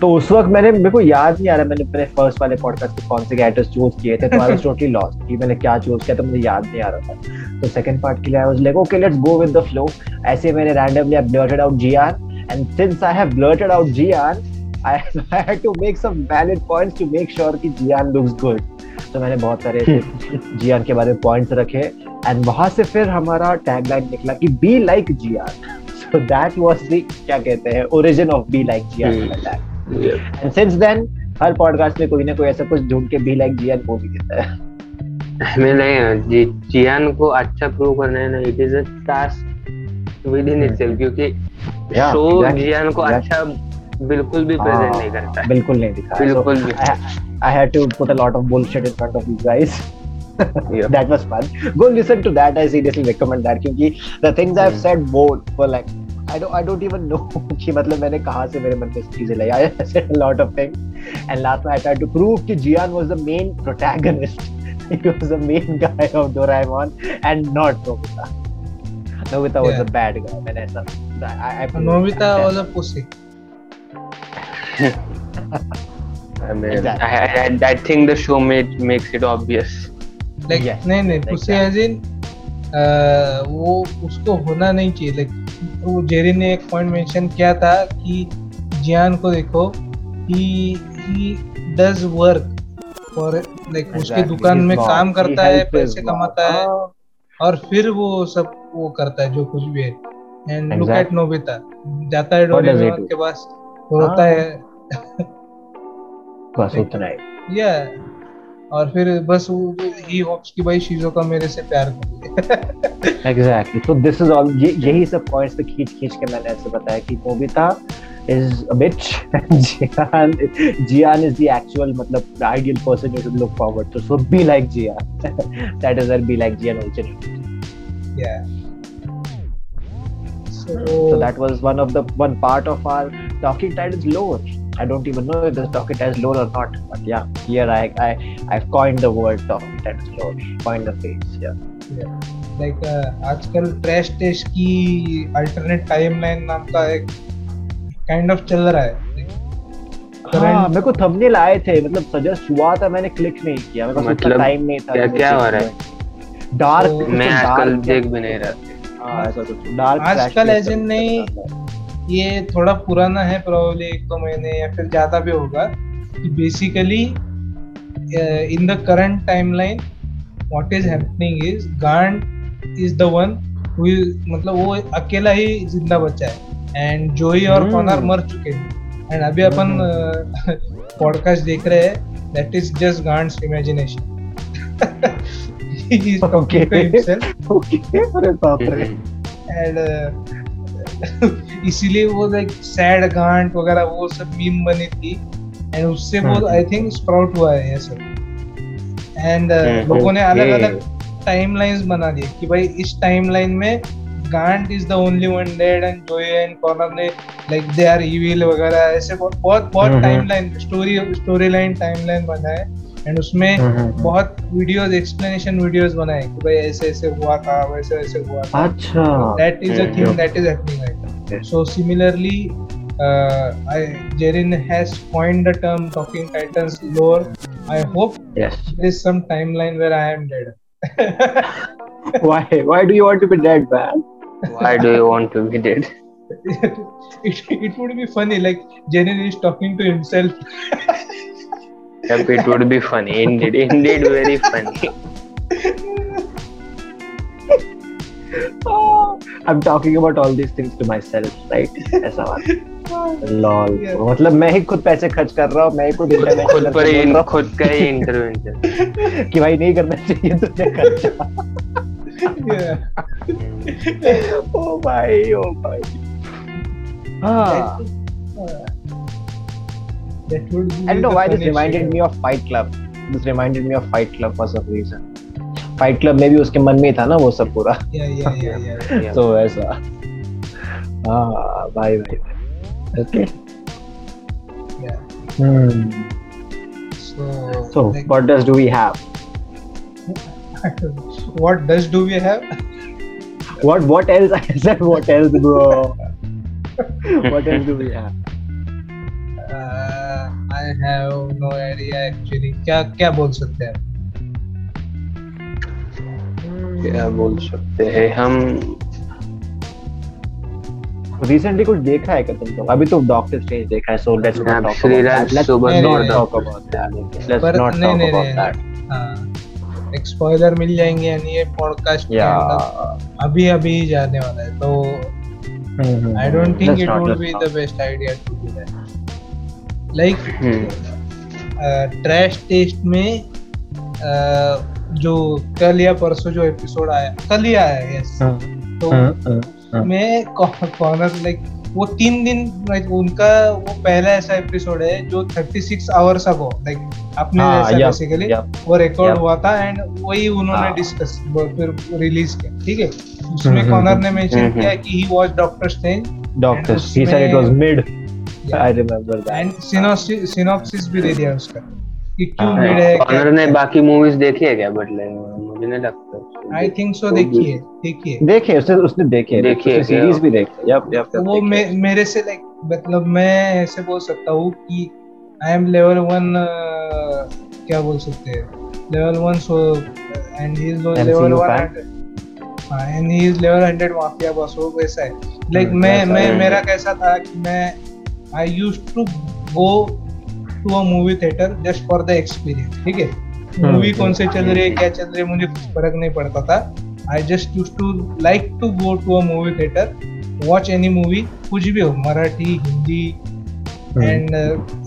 तो उस वक्त मैंने मेरे को याद नहीं आ रहा मैंने अपने फ़र्स्ट वाले पॉडकास्ट में कौन से कैरेक्टर्स चूज़ किए थे तो आई वाज टोटली लॉस्ट कि मैंने क्या चूज़ किया तो मुझे याद नहीं आ रहा था। तो सेकंड पार्ट के लिए I was like okay let's go with the flow ऐसे मैंने randomly I blurted out Jian and since I have blurted out Jian I had to make some valid points to make sure कि Jian looks good तो मैंने बहुत सारे जियान <laughs> के बारे में पॉइंट्स रखे एंड वहाँ से फिर हमारा टैगलाइन निकला कि be like Jian so that was the क्या कहते हैं origin of be like Gian hmm. yeah. and since then हर पॉडकास्ट में कोई ना कोई ऐसा कुछ ढूंढ के बी लाइक जियान बोल ही देता है। मैं नहीं जी जियान को अच्छा प्रूव करना है ना it is a task within itself क्योंकि शो जियान को अच्छा बिल्कुल भी प्रेजेंट नहीं करता बिल्कुल नहीं दिखा। बिल्कुल भी। I had to put a lot of bullshit in front of guys. Yeah. <laughs> that was fun. Go listen to that. I seriously recommend that क्योंकि the things i've said both were like I don't I don't even know कि मतलब मैंने कहाँ से मेरे मन में चीज़ें लाई I said a lot of things and last night I tried to prove कि Jian was the main protagonist he was the main guy of Doraemon and not Nobita Nobita was yeah. the bad guy मैंने ऐसा I, I Nobita was a pussy I mean exactly. I, I, I think the show made makes it obvious like yes. नहीं नहीं pussy as in वो उसको होना नहीं चाहिए like वो जेरी ने एक पॉइंट मेंशन किया था कि जियान को देखो ही ही डज वर्क और लाइक उसके दुकान में काम करता है पैसे कमाता है और फिर वो सब वो करता है जो कुछ भी है। एंड लुक एट नोबिता जाता है डोरेमोन के पास रोता है। बस उतना ही। या और फिर बस वो ही होप्स कि भाई शीजो का मेरे से प्यार कर एग्जैक्टली तो दिस इज़ ऑल यही सब पॉइंट्स पे तो खींच खींच के मैंने ऐसे बताया कि Kobita is a bitch Jian Jian is the actual मतलब ideal person you should look forward to so be like Jian. That is are be like Jian also yeah So, so that was one of the one part of our talking titles lore. I don't even know if this docket has lore or not. But yeah, here I I I've coined the word docket has lore. Coined the phrase. Yeah. Yeah. Like uh, आजकल Trash Taste की alternate timeline नाम का एक kind of चल रहा है हाँ मेरे को थंबनेल आए थे मतलब सजेस्ट हुआ था मैंने क्लिक नहीं किया मेरे पास मतलब टाइम नहीं था क्या क्या हो रहा है डार्क तो, मैं आजकल देख भी नहीं रहा हाँ ऐसा कुछ डार्क आजकल एज नहीं ये थोड़ा पुराना है प्रोबेबली एक दो महीने या फिर ज़्यादा भी होगा। कि basically in the current timeline what is happening is Garnt is the one मतलब वो अकेला ही ज़िंदा बचा है। एंड जोई और कॉनर hmm. मर चुके हैं। एंड अभी अपन पॉडकास्ट <laughs> देख रहे हैं that is just Garnt's imagination he is talking to himself. Okay अरे बाप रे। एंड <laughs> इसीलिए वो लाइक सैड गांट वगैरह वो सब मीम बनी थी एंड उससे वो। आई थिंक स्प्राउट हुआ है ये सब एंड हम्म, लोगों ने. अलग अलग टाइमलाइंस बना दिए कि भाई इस टाइमलाइन में Garnt is the only one dead and Joey and Connor ने लाइक दे आर इविल वगैरह ऐसे बहुत बहुत timeline story story line timeline बनाए एंड उसमें बहुत वीडियोस एक्सप्लेनेशन वीडियोस बनाए कि भाई ऐसे ऐसे हुआ था वैसे वैसे हुआ था। अच्छा। That is a thing that is happening right so similarly I Jerin has coined the term talking titans lore I hope yes is some timeline where I am dead why why do you want to be dead man why do you want to be dead it, it would be funny like Jenin is talking to himself. <laughs> Yep, it would be funny indeed indeed very funny Oh, I'm talking about all these things to myself, right? ऐसा बात lol. मतलब मैं ही खुद पैसे खर्च कर रहा हूँ मैं ही खुद खुद पर ही हूँ खुद का ही इंटरवेंशन कि भाई नहीं करना चाहिए तुझे खर्चा. ओ भाई ओ भाई हाँ Uh, that would be I don't know the why this funny reminded shit. me of Fight Club. This reminded me of Fight Club for some reason. Fight Club में भी उसके मन में ही था ना वो सब पूरा Yeah, yeah, yeah, yeah. Yeah. <laughs> तो ऐसा हाँ भाई भाई okay yeah. hmm. So, so like, what does do we have <laughs> what does do we have? what what else I <laughs> said what else bro what else do we have I have no idea actually. क्या क्या बोल सकते हैं? क्या बोल सकते हैं? हम recently कुछ देखा है क्या तुम लोग अभी तो डॉक्टर स्ट्रेंज देखा है so let's not आप talk about Shriraj that. Let's सुबह not नहीं, talk about that. let's पर not नहीं, talk नहीं, about नहीं, that. हाँ, एक स्पॉइलर मिल जाएँगे यानी ये पॉडकास्ट yeah. अभी अभी जाने वाला है तो I don't think it would be the best idea to do that like hmm, Trash Taste में uh, जो कल या परसों जो एपिसोड आया कल ही आया यस हाँ, तो हाँ. में कॉर्नर लाइक वो तीन दिन like, उनका वो पहला ऐसा एपिसोड है जो 36 आवर्स अगो लाइक अपने हाँ, बेसिकली वो रिकॉर्ड हुआ था एंड वही उन्होंने हाँ. डिस्कस फिर रिलीज़ किया ठीक है उसमें हम्म, कॉर्नर हम्म, ने मेंशन हम्म, किया कि he was Doctor Strange Doctor. And He said it was उसमें- mid. I एंड सिनॉप्सिस भी दे दिया उसका कि क्यों हाँ, है ने बाकी मूवीज़ देखी है क्या बटले मुझे नहीं लगता। आई थिंक सो देखिए देखिए देखे उसने उसने देखे देखे? सीरीज़ भी देखे यप यप तो वो मेरे से लाइक मतलब मैं ऐसे बोल सकता हूँ कि आई एम लेवल वन क्या बोल सकते हैं? Level one so and he is level one and he is level hundred mafia boss वो वैसा है। लाइक हम्म, मैं मैं मेरा कैसा था कि मैं I use to go to a movie theatre just for the experience ठीक है? मूवी हम्म, कौन से चल रही है क्या चल रही है मुझे कुछ फ़र्क नहीं पड़ता था। I just use to like to go to a movie theatre watch any movie कुछ भी हो मराठी हिंदी एंड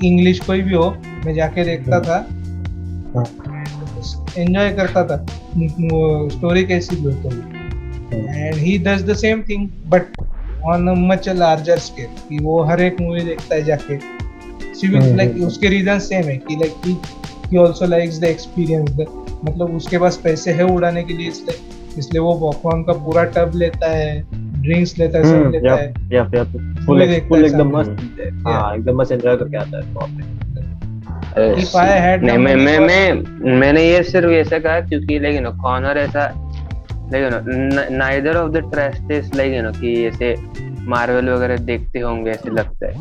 इंग्लिश कोई भी हो मैं जाके देखता था। हाँ। एंजॉय करता था। स्टोरी कैसी भी हो तो। And he does the same thing but on much larger scale कि वो हर एक मूवी देखता है जाके। Civil hmm, like hmm. उसके रीजन सेम है कि like he also likes the experience the मतलब उसके पास पैसे है उड़ाने के लिए इसलिए इसलिए वो पॉपकॉर्न का पूरा टब लेता है ड्रिंक्स लेता है सब हम्म, लेता है। यप यप फुल फुल एकदम मस्त हाँ एकदम मस्त एंजॉय करके आता है वहाँ पे नहीं मैं मैं मैं मैंने ये सिर्फ़ ऐसा कहा क्योंकि लाइक यू कॉर्नर ऐसा like you know neither of the trust is like you know कि ऐसे मार्वल वगैरह देखते होंगे ऐसे लगता है।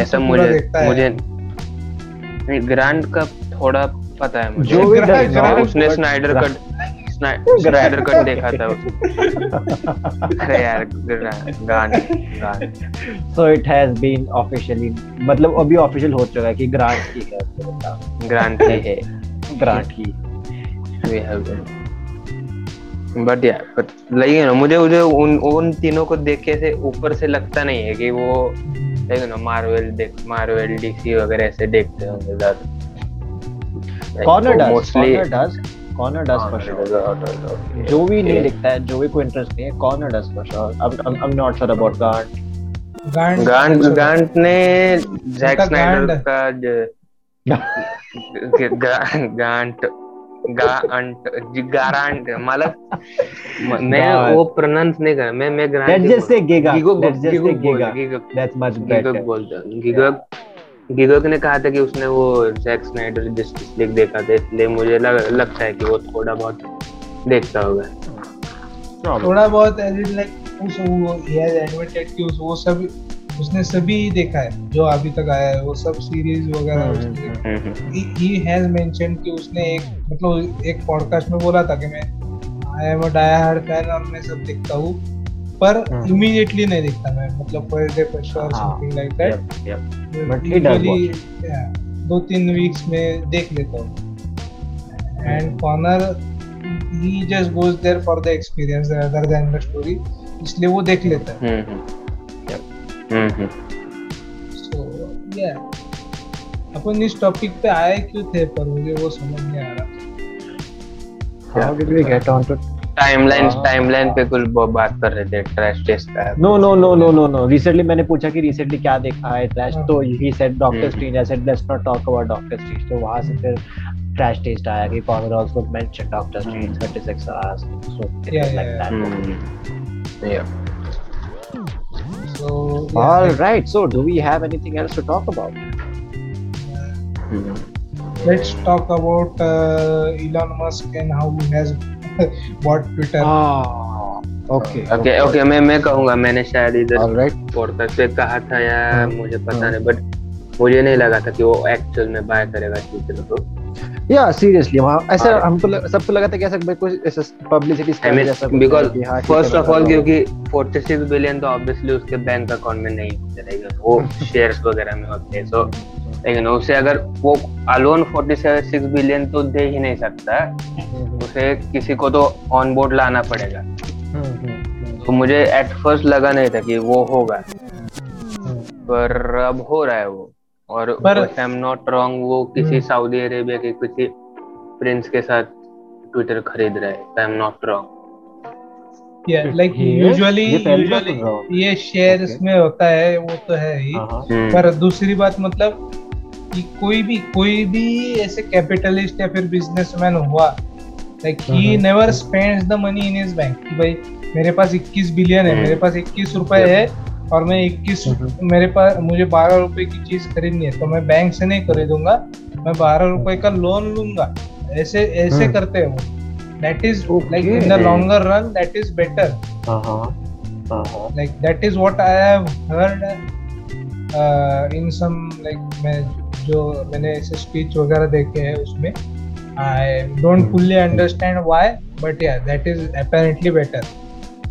ऐसा तो मुझे मुझे नहीं ग्रांड का थोड़ा पता है मुझे। जो भी उसने स्नाइडर कट स्नाइडर कट देखा था उसने <laughs> अरे यार गान गान so it has been officially मतलब अभी ऑफिशियल हो चुका है कि ग्रांट की है। ग्रांड की है। <laughs> ग्रांट की। We have but yeah but like no मुझे मुझे उन उन तीनों को देख के से ऊपर से लगता नहीं है कि वो लेकिन मार्वल देख मार्वल डीसी वगैरह ऐसे देखते होंगे ज़्यादा। Connor does mostly Connor does Connor does for sure जो भी नहीं दिखता है जो भी कोई इंटरेस्ट नहीं है Connor does for sure I am not sure about guard Garnt also- Garnt ने जैक स्नाइडर का ज- <laughs> ग- गा- गांट गांट जी- गारांट मला म- <laughs> वो प्रोनाउंस नहीं कर मैं मैं Garnt let's just say giga giga let's just giga that's much better बोलता गिगक। ने कहा था कि उसने वो जैक स्नाइडर जस्टिस लीग देखा था इसलिए मुझे लग, लगता है कि वो थोड़ा बहुत देखता होगा। थोड़ा बहुत एज लाइक उस वो कि उस वो सब उसने सभी देखा है जो अभी तक आया है वो सब सीरीज़ वगैरह हम्म, उसने हम्म, he कि उसने एक मतलब एक पॉडकास्ट में बोला था कि मैं I am a die hard fan और मैं सब देखता हूँ पर हम्म। इमीडिएटली नहीं देखता मैं मतलब फ़र्स्ट डे फ़र्स्ट और हाँ, something like that yep. But he दो तीन वीक्स में देख लेता हूँ। And Connor he just goes there for the experience other than the story इसलिए वो देख लेता है। हम्म, हम्म। हम्म, हम्म। सो या अपन इस टॉपिक पे आए क्यों थे पर मुझे वो समझ नहीं आ रहा How did we get on to timeline हाँ। टाइमलाइन पे कुछ बात कर रहे थे ट्रैश टेस्ट का No, no, no, no, no, no. Recently मैंने पूछा कि recently क्या देखा है हाँ। तो said Doctor hmm. Strange. I said let's not talk about Doctor Strange. तो वहाँ से फिर trash taste आया कि Connor also mentioned Doctor Strange 36 hours. So it Yeah, was like yeah. Hmm. So All right. So do we have anything else to talk about? Hmm. let's talk about uh, Elon Musk and how he has bought Twitter. Ah. Okay. Okay okay मैं मैं कहूँगा मैंने शायद इधर All right. Podcast पे कहा था या हाँ, मुझे पता हाँ। नहीं बट मुझे नहीं लगा था कि वो एक्चुअल में बाय करेगा ट्विटर को Yeah, seriously. वहाँ ऐसा हाँ। हमको सबको लगा था कि ऐसा कुछ ऐसा आई stunt जैसा बिकॉज़ फ़र्स्ट ऑफ़ ऑल। क्योंकि 46 बिलियन तो ऑब्वियसली उसके बैंक अकाउंट में नहीं होते रहेगा वो <laughs> शेयर्स वगैरह में होते हैं सो लेकिन उसे अगर वो अलोन 46 बिलियन तो दे ही नहीं सकता हम्म, उसे किसी को तो ऑन बोर्ड लाना पड़ेगा हम्म, हम्म, तो मुझे एट फ़र्स्ट लगा नहीं था कि वो होगा। पर अब हो रहा है वो और पर- आई एम नॉट रॉन्ग वो किसी हम्म। सऊदी अरेबिया के किसी प्रिंस के साथ ट्विटर खरीद रहा है I am not wrong Yeah, <laughs> like ये- usually ये पहली बार usually सुन रहा हूँ। ये शेयर्स Okay. में होता है वो तो है ही हाँ, हाँ। हम्म। पर दूसरी बात मतलब कि कोई भी कोई भी ऐसे कैपिटलिस्ट या फिर बिजनेसमैन हुआ like he hmm. Never spends the money in his bank कि भाई मेरे पास 21 बिलियन है हम्म। मेरे पास 21 रुपए है और मैं 21 हम्म। मेरे पास मुझे 12 रुपए की चीज़ खरीदनी है तो मैं बैंक से नहीं खरीदूँगा मैं 12 रुपए का लोन लूँगा ऐसे ऐसे हम्म। करते हैं वो that is like in the longer run that is better हाँ, हाँ, हाँ, हाँ। that is what I have heard uh, in some like मैं जो मैंने ऐसे स्पीच वगैरह देखे हैं उसमें I don't Hmm. fully understand why but yeah that is apparently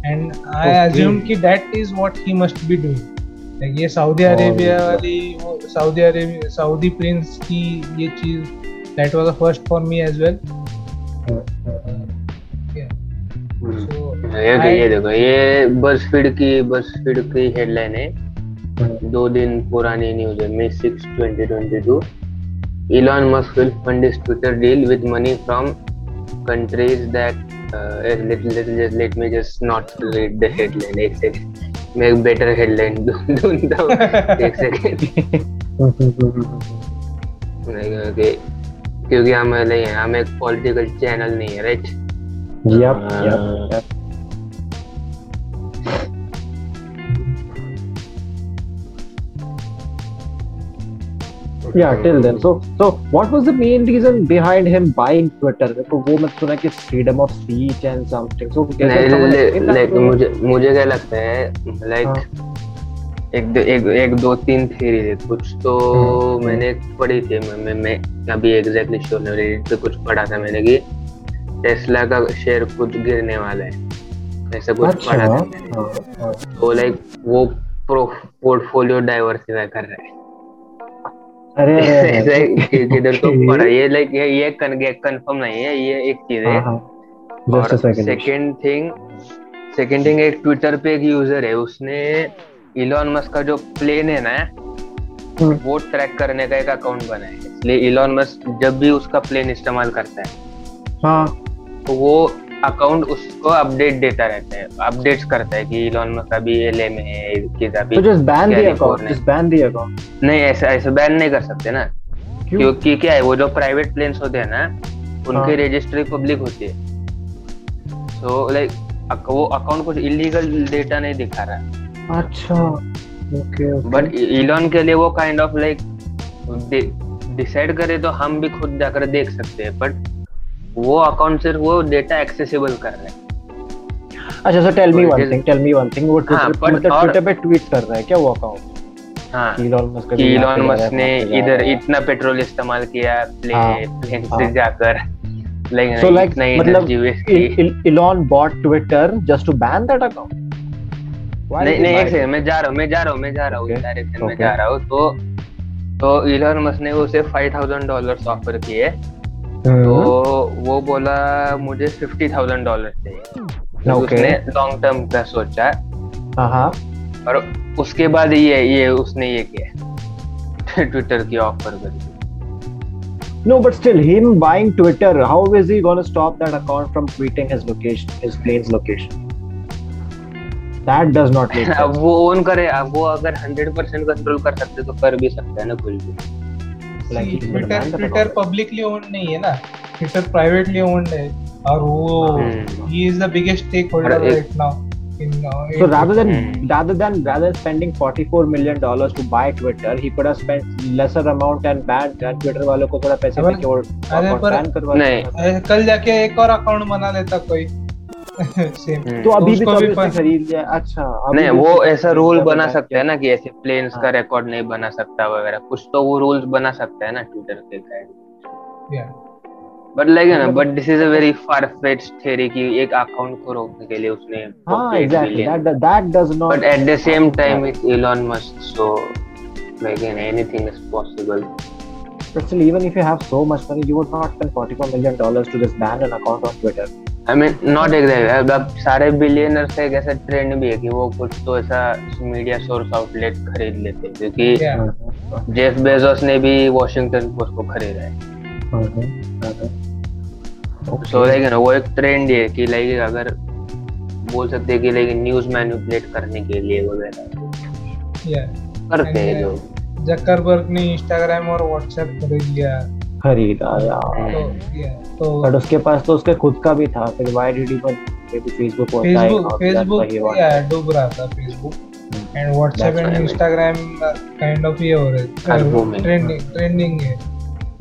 and I assume कि that is what he must be doing ये सऊदी अरेबिया वाली वो सऊदी अरेबिया सऊदी प्रिंस की ये चीज़ that was the first for me as well ये ये देखो ये बस फ़ीड की बस फ़ीड की हेडलाइन है। hmm. दो दिन पुरानी न्यूज़ है May six twenty twenty two Elon Musk will fund Twitter deal with money from countries that uh, let, let, let, let me just not read the headline. एक second मैं एक better headline ढूंढता हूँ. एक second क्योंकि क्योंकि हम नहीं है हम एक पॉलिटिकल चैनल नहीं है राइट यप हाँ। Yeah, till then. So, so what was the main reason behind him buying Twitter? देखो वो मैं सुना कि freedom of speech and something. So, like? मुझे मुझे क्या लगता है लाइक एक दो एक, एक दो तीन थ्योरी है कुछ तो हम्म, मैंने पढ़ी थी मैं मैं, अभी एग्जैक्टली श्योर नहीं रेडिट पे कुछ पढ़ा था मैंने कि टेस्ला का शेयर कुछ गिरने वाला है ऐसा कुछ अच्छा पढ़ा था हाँ, मैंने हाँ, तो लाइक वो पोर्टफोलियो डाइवर्सिफाई कर रहा है अरे किधर <laughs> तो Okay. पढ़ा ये लाइक ये ये कंफर्म नहीं है ये एक चीज़ है हाँ, हाँ. सेकंड थिंग सेकंड थिंग एक ट्विटर पे एक यूज़र है उसने इलॉन मस्क का जो प्लेन है ना हम्म। वो ट्रैक करने का एक अकाउंट बना है इसलिए इलॉन मस्क जब भी उसका प्लेन इस्तेमाल करता है हाँ तो वो अकाउंट उसको अपडेट देता रहता है अपडेट्स करता है कि इलॉन मस्क अभी एलए में है किस अभी तो just ban the account just ban the account नहीं ऐसा ऐसा बैन नहीं कर सकते ना। क्यों? क्योंकि क्या है वो जो प्राइवेट प्लेन्स होते हैं ना उनकी हाँ। रजिस्ट्री पब्लिक होती है। सो लाइक वो अकाउंट कुछ इलीगल डेटा नहीं दिखा रहा। अच्छा ओके बट इलॉन के लिए वो काइंड ऑफ़ लाइक डिसाइड करे तो हम भी खुद जाकर देख सकते हैं। बट वो अकाउंट सिर्फ़ वो डेटा एक्सेसिबल कर रहे हैं। अच्छा so tell me one thing tell me one thing वो हाँ, ट्विटर मतलब ट्विटर पे ट्वीट कर रहा है क्या वो अकाउंट हाँ। इलॉन मस्क इलॉन है, ने इधर इतना पेट्रोल इस्तेमाल किया हाँ, प्लेन प्लेन से हाँ। जाकर। लाइक like इतना मतलब bought Twitter just to ban that account. Why नहीं नहीं एक सेकंड मैं जा रहा हूँ मैं जा रहा हूँ मैं जा रहा हूँ डायरेक्शन में जा रहा हूँ। तो तो इलॉन मस्क ने उसे फाइव थाउज़ेंड डॉलर ऑफ़र किए। तो वो बोला मुझे फिफ्टी थाउज़ेंड डॉलर चाहिए तो. उसने लॉन्ग टर्म का सोचा हाँ हाँ और उसके बाद ये ये उसने ये किया ट्विटर की ऑफ़र करी No, but still, him buying Twitter, how is he going to stop that account from tweeting his location, his plane's location? That does not make sense. वो ओन करे वो अगर हंड्रेड परसेंट कंट्रोल कर सकते तो कर भी सकता है ना कोई भी Like, Twitter Twitter publicly owned नहीं है ना ट्विटर प्राइवेटली ओन्ड है और वो हम्म। He is the biggest stakeholder और एक- right now in So rather than Hmm. rather than rather than spending 44 million dollars to buy Twitter, he could have spent lesser amount and banned and Twitter वालों को थोड़ा पैसे देके और account पर- करवा नहीं। कल जाके एक और अकाउंट बना लेता कोई हम्म। तो अभी भी तो भी खरीद लिया। अच्छा अभी नहीं वो ऐसा रूल बना सकते हैं ना कि ऐसे प्लेन्स का हाँ। रिकॉर्ड नहीं बना सकता वगैरह। कुछ तो वो रूल्स बना सकता है ना ट्विटर के Yeah. बट लाइक है ना but this is a very far fetch theory कि एक अकाउंट को रोकने के लिए उसने हाँ that that- that does not but at the same time it's Elon Musk so like anything is possible But still, even if you have so much money, you would not spend 44 million dollars to just ban an account on Twitter. I mean not exact अब सारे billionaires का एक ऐसा trend भी है कि वो कुछ तो ऐसा मीडिया सोर्स आउटलेट खरीद लेते हैं क्योंकि Yeah. जेफ बेजोस ने भी वॉशिंगटन पोस्ट को खरीदा है. सो लाइक ना वो एक ट्रेंड है कि लाइक अगर बोल सकते हैं कि लाइक न्यूज़ मैनिपुलेट करने के लिए वगैरह। Yeah. करते हैं लोग। जकरबर्ग ने इंस्टाग्राम और व्हाट्सएप खरीद लिया। खरीदा यार। तो yeah, तो बट उसके पास तो उसके खुद का भी था फिर why did he but maybe Facebook was dying Facebook Facebook या डूब रहा था Facebook. And WhatsApp and Instagram kind of ये हो रहे ट्रेंडिंग ट्रेंडिंग है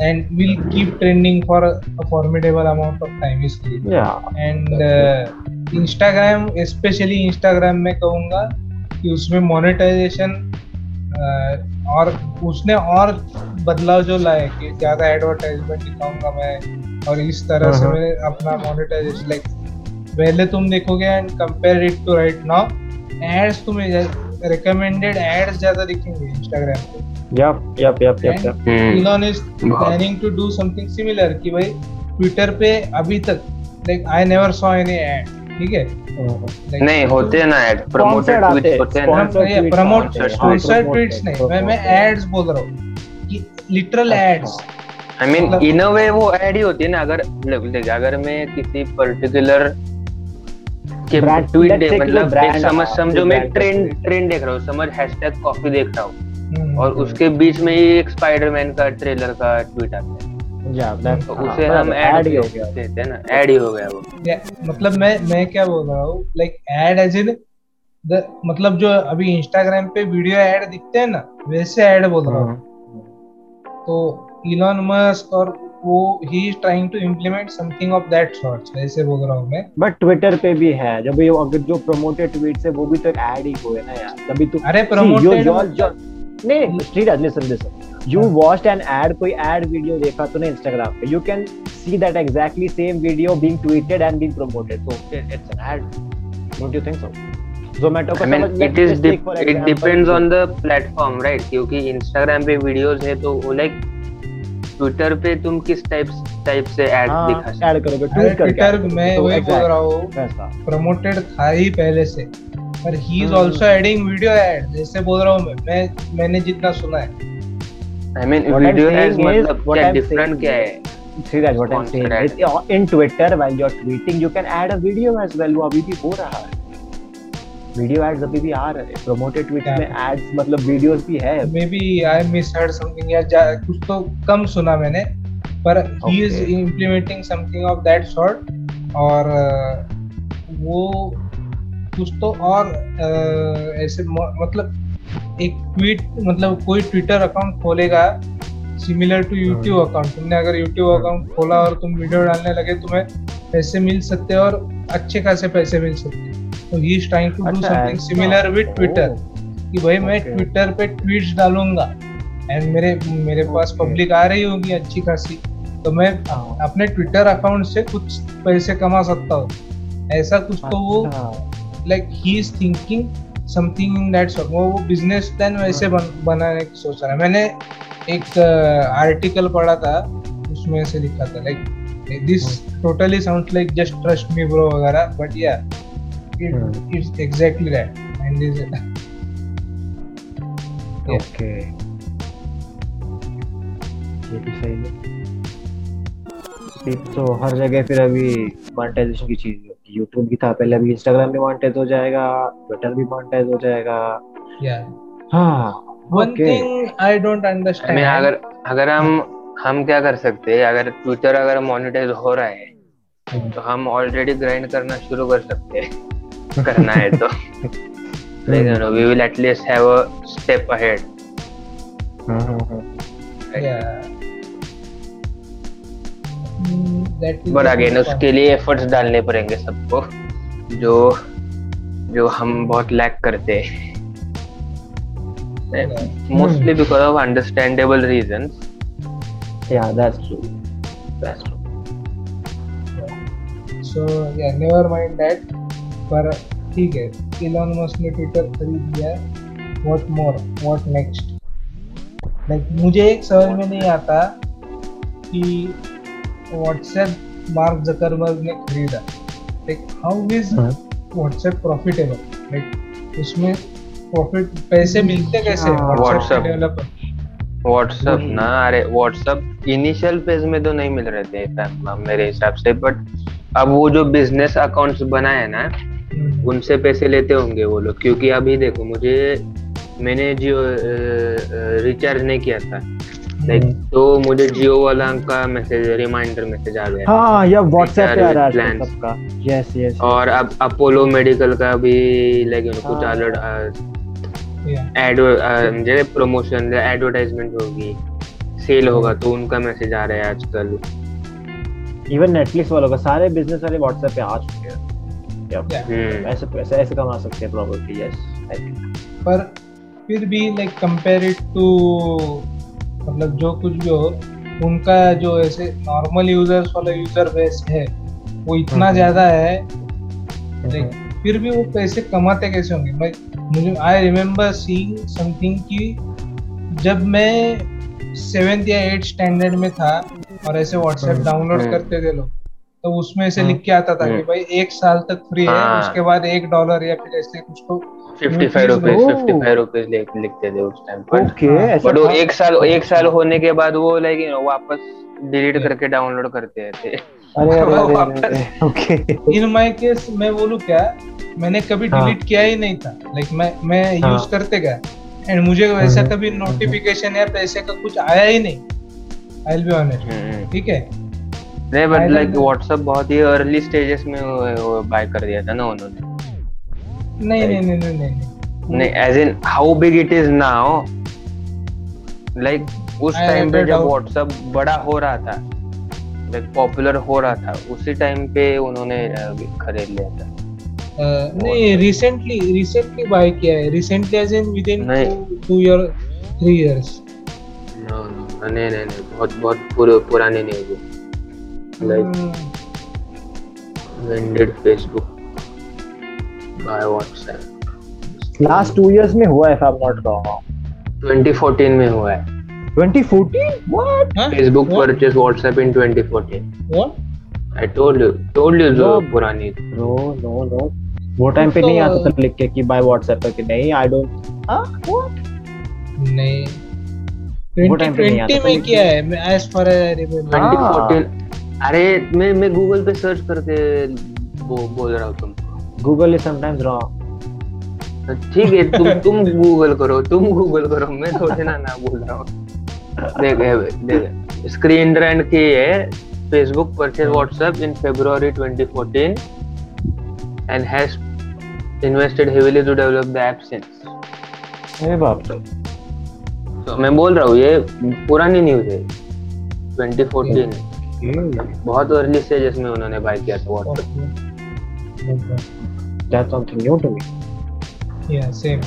and will keep trending for a formidable amount of time इसलिए Yeah. And Instagram specially Instagram में कहूँगा कि उसमें मोनेटाइजेशन और उसने और बदलाव जो लाए कि ज़्यादा एडवर्टाइजमेंट दिखाऊँगा मैं और इस तरह से हाँ, हाँ। मैं अपना मोनेटाइजेशन लाइक पहले तुम देखोगे and compare it to right now ads तुम्हें रिकमेंडेड एड्स ज़्यादा दिखेंगे इंस्टाग्राम पे yup, And- yup. Hmm, Elon is planning to do something similar कि भाई ट्विटर पे अभी तक like I never saw any ad ठीक है? नहीं होते हैं ना एड प्रमोटेड ट्वीट्स होते हैं प्रमोट स्पॉन्सर्ड ट्वीट्स नहीं मैं मैं एड्स बोल रहा हूँ कि literal. Ads I mean in a way वो ऐड ही होती है ना अगर देख अगर मैं किसी पर्टिकुलर के ट्वीट दे मतलब एक समझ समझो मैं ट्रेंड ट्रेंड देख रहा हूँ समझ हैशटैग कॉफ़ी देख रहा हूँ। हम्म, और उसके बीच में ही एक स्पाइडरमैन का ट्रेलर का ट्वीट आता है। तो हाँ, उसे हम ऐड ही हो गया। देते हैं ना ऐड ही हो गया वो। मतलब मैं मैं क्या बोल रहा हूँ लाइक एड एज इन मतलब जो अभी इंस्टाग्राम पे वीडियो ऐड दिखते हैं ना वैसे ऐड बोल रहा हूँ। तो इलॉन मस्क और वो he is trying to implement something of that sorts वैसे बोल रहा हूँ मैं। बट ट्विटर पे भी है जब ये अगर जो प्रमोटेड ट्वीट्स है वो भी तो एक ऐड ही हुए ना यार। तभी तो अरे प्रमोटेड नहीं श्रीराज लिसन लिसन यू हाँ। वॉच्ड एन एड कोई एड वीडियो देखा तूने इंस्टाग्राम पे? You can see that exactly same video being tweeted and being promoted so it's an ad don't you think so Zomato I mean it is it depends on the platform right क्योंकि Instagram पे videos है तो वो like Twitter पे तुम किस type type से add दिखा सकते ऐड करोगे ट्वीट करके ट्विटर मैं तो वही बोल रहा हूँ प्रमोटेड था ही पहले से पर he is. Also adding video ad जैसे बोल रहा हूँ मैं मैं मैंने जितना सुना है। I mean What I'm video ads saying is- मतलब what क्या I'm डिफरेंट saying क्या is- है See that what I'm saying. Sponsored It, in Twitter, while you're tweeting, you can add a video as well. वो अभी भी हो रहा है. वीडियो एड्स अभी भी आ रहे हैं प्रोमोटेड ट्वीट? में एड्स मतलब वीडियोस भी है maybe I misheard something या कुछ तो कम सुना मैंने पर he is Okay. Implementing something of that sort और वो कुछ तो और ऐसे मतलब एक ट्वीट मतलब कोई ट्विटर अकाउंट खोलेगा सिमिलर टू यूट्यूब। अकाउंट तुमने अगर यूट्यूब अकाउंट खोला और तुम वीडियो डालने लगे तुम्हें पैसे मिल सकते हैं और अच्छे खासे पैसे मिल सकते हैं। तो he is trying to do something similar with Twitter. कि भाई मैं ट्विटर पे ट्वीट्स डालूँगा। एंड मेरे मेरे पास पब्लिक आ रही होगी अच्छी खासी। तो मैं हाँ. अपने ट्विटर अकाउंट से कुछ पैसे कमा सकता हूँ। ऐसा कुछ तो वो. Like he is thinking something in that sort वो बिज़नेस प्लान वैसे हाँ। बन, बनाने की सोच रहा है। मैंने एक आर्टिकल पढ़ा था उसमें से लिखा था लाइक दिस हाँ। Totally sound like just trust me bro वगैरह but yeah. It's exactly that and is okay ये भी सही है। तो हर जगह फिर अभी मोनेटाइजेशन की चीज़ होगी यूट्यूब भी था पहले अभी इंस्टाग्राम भी मोनेटाइज हो जाएगा ट्विटर भी मोनेटाइज हो जाएगा। या हाँ one thing I don't understand mean अगर अगर हम हम क्या कर सकते हैं? अगर ट्विटर अगर मोनेटाइज हो रहा है तो हम ऑलरेडी ग्राइंड करना शुरू कर सकते हैं। <laughs> करना है तो। Like you know we will at least have a step ahead. हाँ, हाँ, हाँ. पर अगेन उसके लिए एफर्ट्स डालने पड़ेंगे सबको जो जो हम बहुत लैक करते हैं। Mostly because of understandable reasons Yeah, that's true. That's true. So yeah never mind that पर ठीक है इलॉन मस्क ने ट्विटर खरीद लिया what more what next like मुझे एक समझ में नहीं आता कि व्हाट्सएप मार्क जकरबर्ग ने खरीदा लाइक हाउ इज़ हाँ. व्हाट्सएप प्रॉफिटेबल लाइक उसमें प्रॉफिट पैसे मिलते कैसे हाँ. व्हाट्सएप डेवलपर व्हाट्सअप वही। ना अरे व्हाट्सअप इनिशियल फ़ेज़ में तो नहीं मिल रहे थे मेरे हिसाब से बट अब वो जो बिज़नेस अकाउंट्स बनाए ना उनसे पैसे लेते होंगे वो लोग क्योंकि अभी देखो मुझे मैंने जियो रिचार्ज नहीं किया था लाइक हम्म। तो मुझे जियो वाला का मैसेज रिमाइंडर मैसेज आ गया हाँ या व्हाट्सएप पे आ रहा है. सबका यस यस और अब अपोलो मेडिकल का भी लाइक कुछ हाँ. Alert Yeah. एड म्हणजे प्रमोशन एडवर्टाइजमेंट होगी सेल होगा तो उनका मैसेज आ रहा है आजकल इवन नेटफ्लिक्स वालों का सारे बिज़नेस वाले व्हाट्सएप पे आ चुके हैं. हम्म ऐसे पैसे ऐसे कमा सकते हैं प्रोबेबली यस आई थिंक पर फिर भी लाइक कंपेयर इट टू मतलब जो कुछ भी हो उनका जो ऐसे नॉर्मल यूज़र्स वाला यूज़र बेस है वो इतना हम्म। ज़्यादा है लाइक फिर भी वो पैसे कमाते कैसे होंगे मैं मुझे आई रिमेम्बर सीइंग समथिंग कि जब मैं सेवेंथ या एट स्टैंडर्ड में था और ऐसे व्हाट्सएप हम्म। डाउनलोड हम्म। करते थे लोग तो उसमें से हाँ। लिख के आता था कि हम्म। भाई एक साल तक फ्री है हाँ। उसके बाद एक डॉलर या फिर ऐसे कुछ तो लिखते थे उस टाइम पर। ओके हाँ, बट वो एक साल एक साल होने के बाद वो लाइक वापस डिलीट करके डाउनलोड करते थे। अरे अरे ओके इन माय केस मैं बोलूँ क्या मैंने कभी हाँ। डिलीट किया ही नहीं था। लाइक मैं मैं हाँ। यूज़ करते गया। एंड मुझे वैसा हम्म, कभी नोटिफिकेशन या पैसे का कुछ आया ही नहीं। I will be honest. ठीक है? नहीं बट लाइक व्हाट्सएप बहुत ही अर्ली स्टेजेस में बाय कर दिया था ना उन्होंने। नहीं नहीं. नहीं नहीं नहीं नहीं। नहीं as in how big it is now like उस टाइम पे जब. व्हाट्सएप बड़ा हो रहा था लाइक पॉपुलर हो रहा था उसी टाइम पे उन्होंने खरीद लिया था। नहीं रिसेंटली रिसेंटली बाय किया है। Recently as in with in नहीं। Two year three years no no नहीं नहीं नहीं बहुत बहुत पुर, पुरानी नहीं वो like when did Facebook buy WhatsApp last two years में हुआ है आई एम नॉट रॉन्ग 2014 में हुआ है। 2014 what Facebook What? purchased WhatsApp in 2014 what I told you told you जो पुरानी। नो नो नो वो टाइम पे नहीं आता था लिख के कि बाय व्हाट्सएप पे कि नहीं आई डोंट हाँ what? नहीं। वो time पे नहीं आता 2020 में किया है? मैं एज फार आई रिमेम्बर हाँ। 2014 अरे मैं मैं गूगल पे सर्च करके वो बोल रहा हूँ तुमको। गूगल इज़ समटाइम्स रॉन्ग ठीक है तुम तुम गूगल करो तुम गूगल करो मैं थोड़ी ना ना बोल रहा हूँ। देख देख स्क्रीन ट्रेंड की है Facebook purchase WhatsApp in February 2014 and has invested heavily to develop the app since अरे बाप रे। तो मैं बोल रहा हूँ ये पुरानी न्यूज़ है 2014 बहुत अर्ली स्टेजेस में उन्होंने बाय किया था WhatsApp that's something new to me yeah same.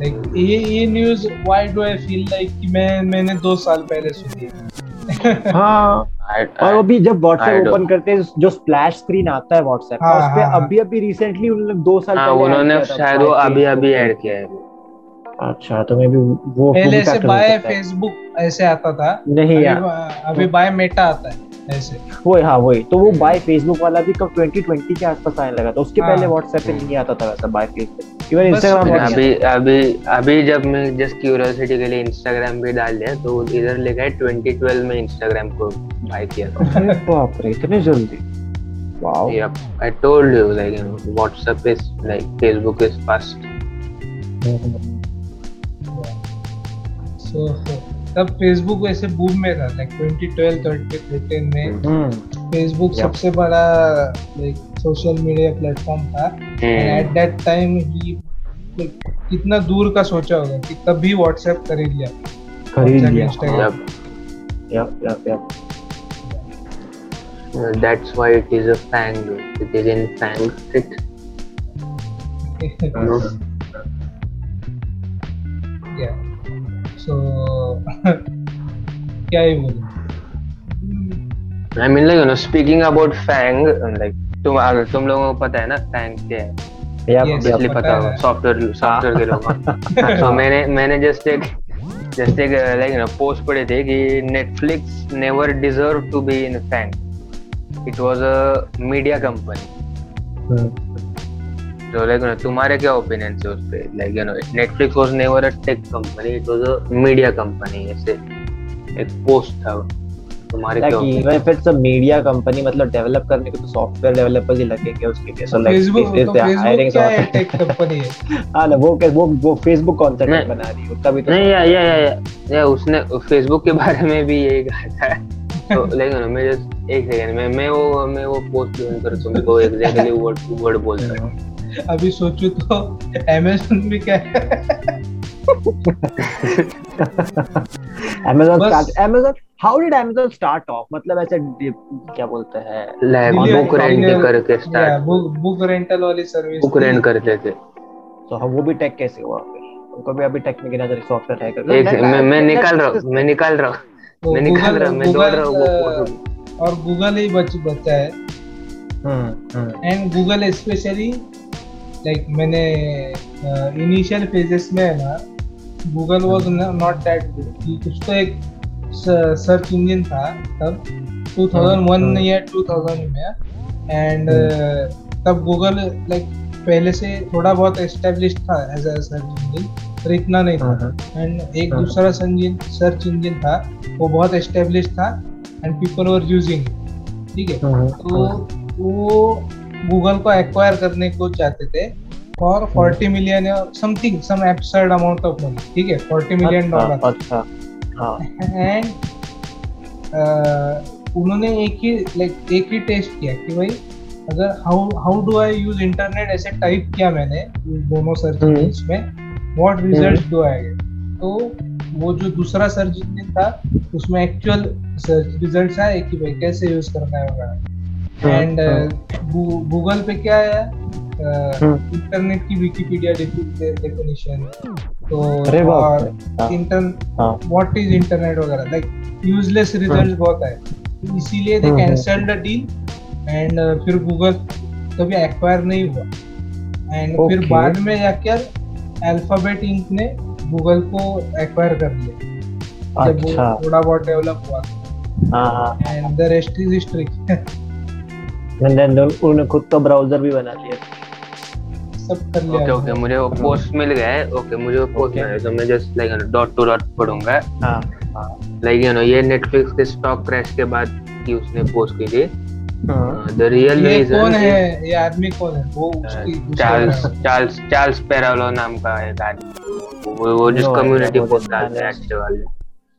Like ये ये news why do I feel like कि मैं मैंने दो साल पहले सुनी है। <laughs> हाँ और वो भी जब I व्हाट्सएप ओपन करते हैं जो स्प्लैश स्क्रीन आता है व्हाट्सएप का हाँ, उस पे हाँ, हाँ। अभी अभी रिसेंटली उन्होंने दो साल हाँ पहले उन्होंने शायद वो अभी अभी ऐड किया है अच्छा तो मे भी वो पहले से बाय फेसबुक ऐसे आता था। नहीं यार। अभी बाय मेटा आता है। ऐसे। वो हाँ वही। तो वो बाय फेसबुक वाला भी कब 2020 के आसपास आने लगा था। उसके हाँ। पहले व्हाट्सएप पे नहीं आता था वैसा बाय फेसबुक इवन इंस्टाग्राम अभी अभी अभी जब मैं जस्ट क्यूरियोसिटी के लिए इंस्टाग्राम पे डाल दिया तो इधर लिखा है 2012 में इंस्टाग्राम को बाय किया था। बाप रे इतने जल्दी। Wow Yep, I told you like you know WhatsApp is like Facebook is fast. So तब फेसबुक वैसे बूम में था लाइक 2012 2013 में। हम्म। फेसबुक सबसे बड़ा लाइक सोशल मीडिया प्लेटफॉर्म था. एट दैट टाइम ही कितना दूर का सोचा होगा कि तभी व्हाट्सएप खरीद लिया। खरीद लिया. Yup yup yup That's why it is a fang. It is in fang fit. <laughs> so क्या ही बोलूँ I mean like you know speaking about fang like तुम अगर तुम लोगों को पता है ना फैंग क्या है यप Yes. इसलिए पता पता है। होगा सॉफ्टवेयर सॉफ्टवेयर के लोगों तो मैंने मैंने जस्ट एक जस्ट एक लाइक ना पोस्ट पढ़े थे कि Netflix never deserve to be in FAANG it was a media company तो लाइक ना तुम्हारे क्या ओपिनियन है उस पे? Like you know Netflix was never a tech company it was a media company ऐसे एक पोस्ट था। तुम्हारे क्या like even if it's a media company मतलब डेवलप करने को तो सॉफ्टवेयर डेवलपर्स ही लगेंगे उसके लिए। सो लाइक फेसबुक तो फेसबुक क्या है टेक कंपनी है ना वो वो वो फेसबुक कौन सा बना रही है उसका भी तो नहीं या या या या, उसने फेसबुक के बारे में भी यही कहा था। तो <laughs> लेकिन ना मैं just एक सेकंड में मैं वो मैं वो पोस्ट कर तुमको एग्जैक्टली वर्ड टू वर्ड बोल रहा हूँ। अभी सोचू तो अमेजोन भी क्या है? Amazon start Amazon how did Amazon start off? मतलब ऐसे क्या बोलते हैं? बुक रेंट करके या स्टार्ट बुक बुक रेंटल वाली सर्विस बुक रेंट करते थे। तो हम वो भी टेक कैसे हुआ? उनको भी अभी टेक में गिना जाए सॉफ्टवेयर है कर एक मैं मैं निकाल रहा हूँ मैं निकाल रहा हूँ। मैं निकाल रहा हूँ मैं दौड़ रहा हूँ वो और गूगल ही बच बचा है। Hmm and Google specially like मैंने इनिशियल फेजेस में है ना Google was not that good कुछ तो एक सर्च इंजन था तब 2001 हम्म। या 2000 में एंड तब गूगल लाइक पहले से थोड़ा बहुत एस्टेब्लिश था एज अ सर्च इंजन पर इतना नहीं था। एंड एक हाँ। दूसरा संजीन सर्च इंजन था वो बहुत एस्टेब्लिश था एंड पीपल वर यूजिंग ठीक है? तो वो गूगल को एक्वायर करने को चाहते थे for 40 million something some absurd amount of money ठीक है? 40 मिलियन डॉलर अच्छा हाँ। एंड उन्होंने एक ही लाइक एक ही टेस्ट किया कि भाई अगर how how do I use internet ऐसे टाइप किया मैंने दोनों सर्च। इंजिन में what result do I get तो वो जो दूसरा सर्च इंजन था उसमें एक्चुअल सर्च रिज़ल्ट आए कि भाई कैसे यूज़ करना है वगैरह। एंड गूगल पे क्या है। इंटरनेट की विकिपीडिया डेफिनेशन तो और हाँ। इंटर हाँ। व्हाट इज़ इंटरनेट वगैरह? लाइक यूजलेस रिज़ल्ट बहुत है। इसीलिए they hmm. The deal and फिर गूगल कभी एक्वायर नहीं हुआ। एंड फिर बाद में जाकर अल्फ़ाबेट इंक ने गूगल को एक्वायर कर लिया। अच्छा। थोड़ा बहुत डेवलप हुआ। हाँ हाँ। And the rest is history उन्होंने खुद का ब्राउज़र भी बना लिया। सब कर लिया। ओके ओके मुझे वो पोस्ट मिल गया है। ओके मुझे वो पोस्ट Okay. मिल तो मैं just like dot two dot पढ़ूँगा। हाँ। लाइक यू नो ये नेटफ्लिक्स के स्टॉक क्रैश के बाद की उसने पोस्ट की थी। हाँ। द रियल ये रीजन कौन है? ये आदमी कौन है? वो उसकी चार्ल्स चार्ल्स चार्ल्स पेरालो नाम का एक आदमी। वो वो जिस कम्युनिटी पोस्ट तो डालते हैं वाले।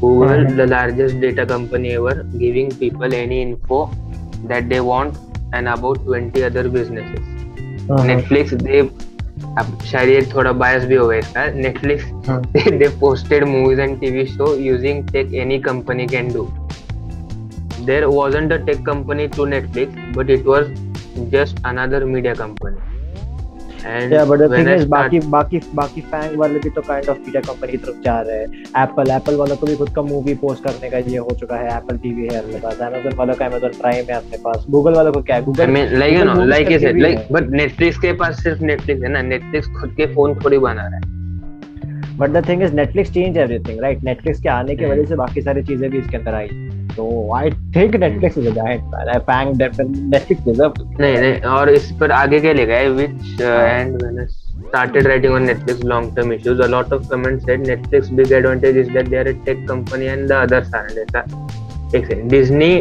Google, Mhm. the largest data company ever, giving people any info that they want, and about 20 other businesses. हाँ, नेटफ्लिक्स दे अब शायद ये थोड़ा बायस भी होगा इसका नेटफ्लिक्स हाँ। They <laughs> posted movies and TV show using tech any company can do there wasn't a tech company to netflix but it was just another media company And Yeah, but the thing I is, बाकी बाकी बाकी Fang वाले भी तो kind of media company की तरफ़ जा रहे हैं। एप्पल एप्पल वालों को भी खुद का मूवी पोस्ट करने का ये हो चुका है। एप्पल टीवी है अपने पास। अमेजन वालों का अमेजन प्राइम है अपने पास। गूगल वालों को क्या है? गूगल like you करके said, भी like but Netflix के पास सिर्फ़ Netflix है ना? Netflix खुद के फ़ोन थोड़ी बना रहा है। But the thing is Netflix change everything right Netflix के आने की Hmm. वजह से बाकी सारी चीज़ें भी इसके अंदर आई। तो I think Netflix is a giant I FAANG Netflix deserve नहीं नहीं और इस पर आगे क्या लिखा है which uh, हाँ। and when I started writing on Netflix long term issues a lot of comments said Netflix big advantage is that they are a tech company and the others aren't ऐसा एक second Disney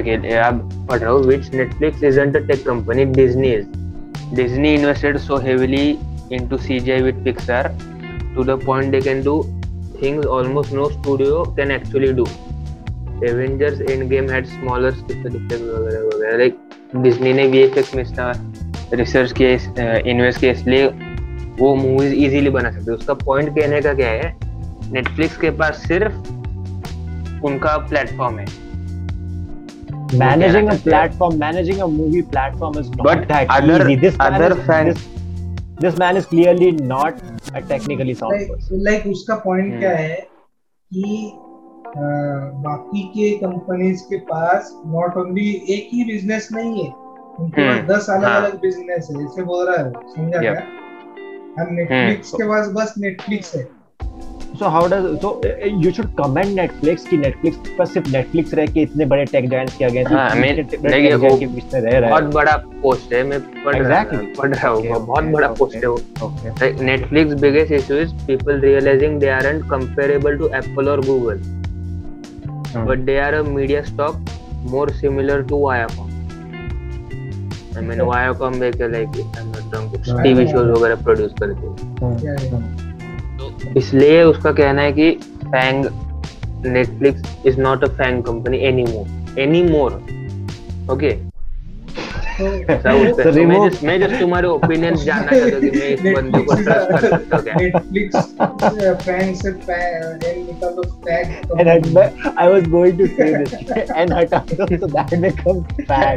okay अब पढ़ रहा हूँ which Netflix isn't a tech company Disney is Disney invested so heavily into CGI with Pixar to the point they can do things almost no studio can actually do Avengers Endgame had smaller special effects वगैरह वगैरह like Disney ने VFX में इसका research किया invest किया इसलिए वो movies easily बना सकते हैं उसका पॉइंट कहने का क्या है नेटफ्लिक्स के पास सिर्फ़ उनका प्लेटफॉर्म है managing a कहना चाहते हैं? platform managing a movie platform is not But that other- easy this man other is, fan- this, this man is clearly not a technically sound like person like उसका point hmm. क्या है कि अ, बाकी के companies के पास not only एक ही business नहीं है उनके पास हम्म, दस अलग हाँ। अलग बिज़नेस है जैसे बोल रहा है समझा क्या अब नेटफ्लिक्स के पास बस नेटफ्लिक्स है so how does so uh, you should commend netflix कि netflix पर सिर्फ़ netflix रह के इतने बड़े टेक जायंट्स के अगेंस्ट हाँ, I mean, इतने बड़े देखिए, tech वो के बीच में रह रहा बहुत है बड़ा पोस्ट है मैं पढ़ रहा Exactly. पढ़ रहा हूँ Okay, बहुत okay, बड़ा. पोस्ट है वो okay Netflix biggest issue is people realizing they aren't comparable to Apple or Google, but they are a media stock more similar to Viacom I mean Viacom they के like I not don't TV shows वगैरह produce करते हैं। हाँ। तो इसलिए उसका कहना है कि FAANG Netflix is not a fan company anymore. Anymore. Okay मैं just तुम्हारे ओपिनियन जानना चाहता हूँ कि मैं इस बंदे को ट्रस्ट कर सकता हूँ क्या नेटफ्लिक्स फ़ैन से फ़ैन निकाल दो tag and I, I was going to say this and हटा दो so that becomes fag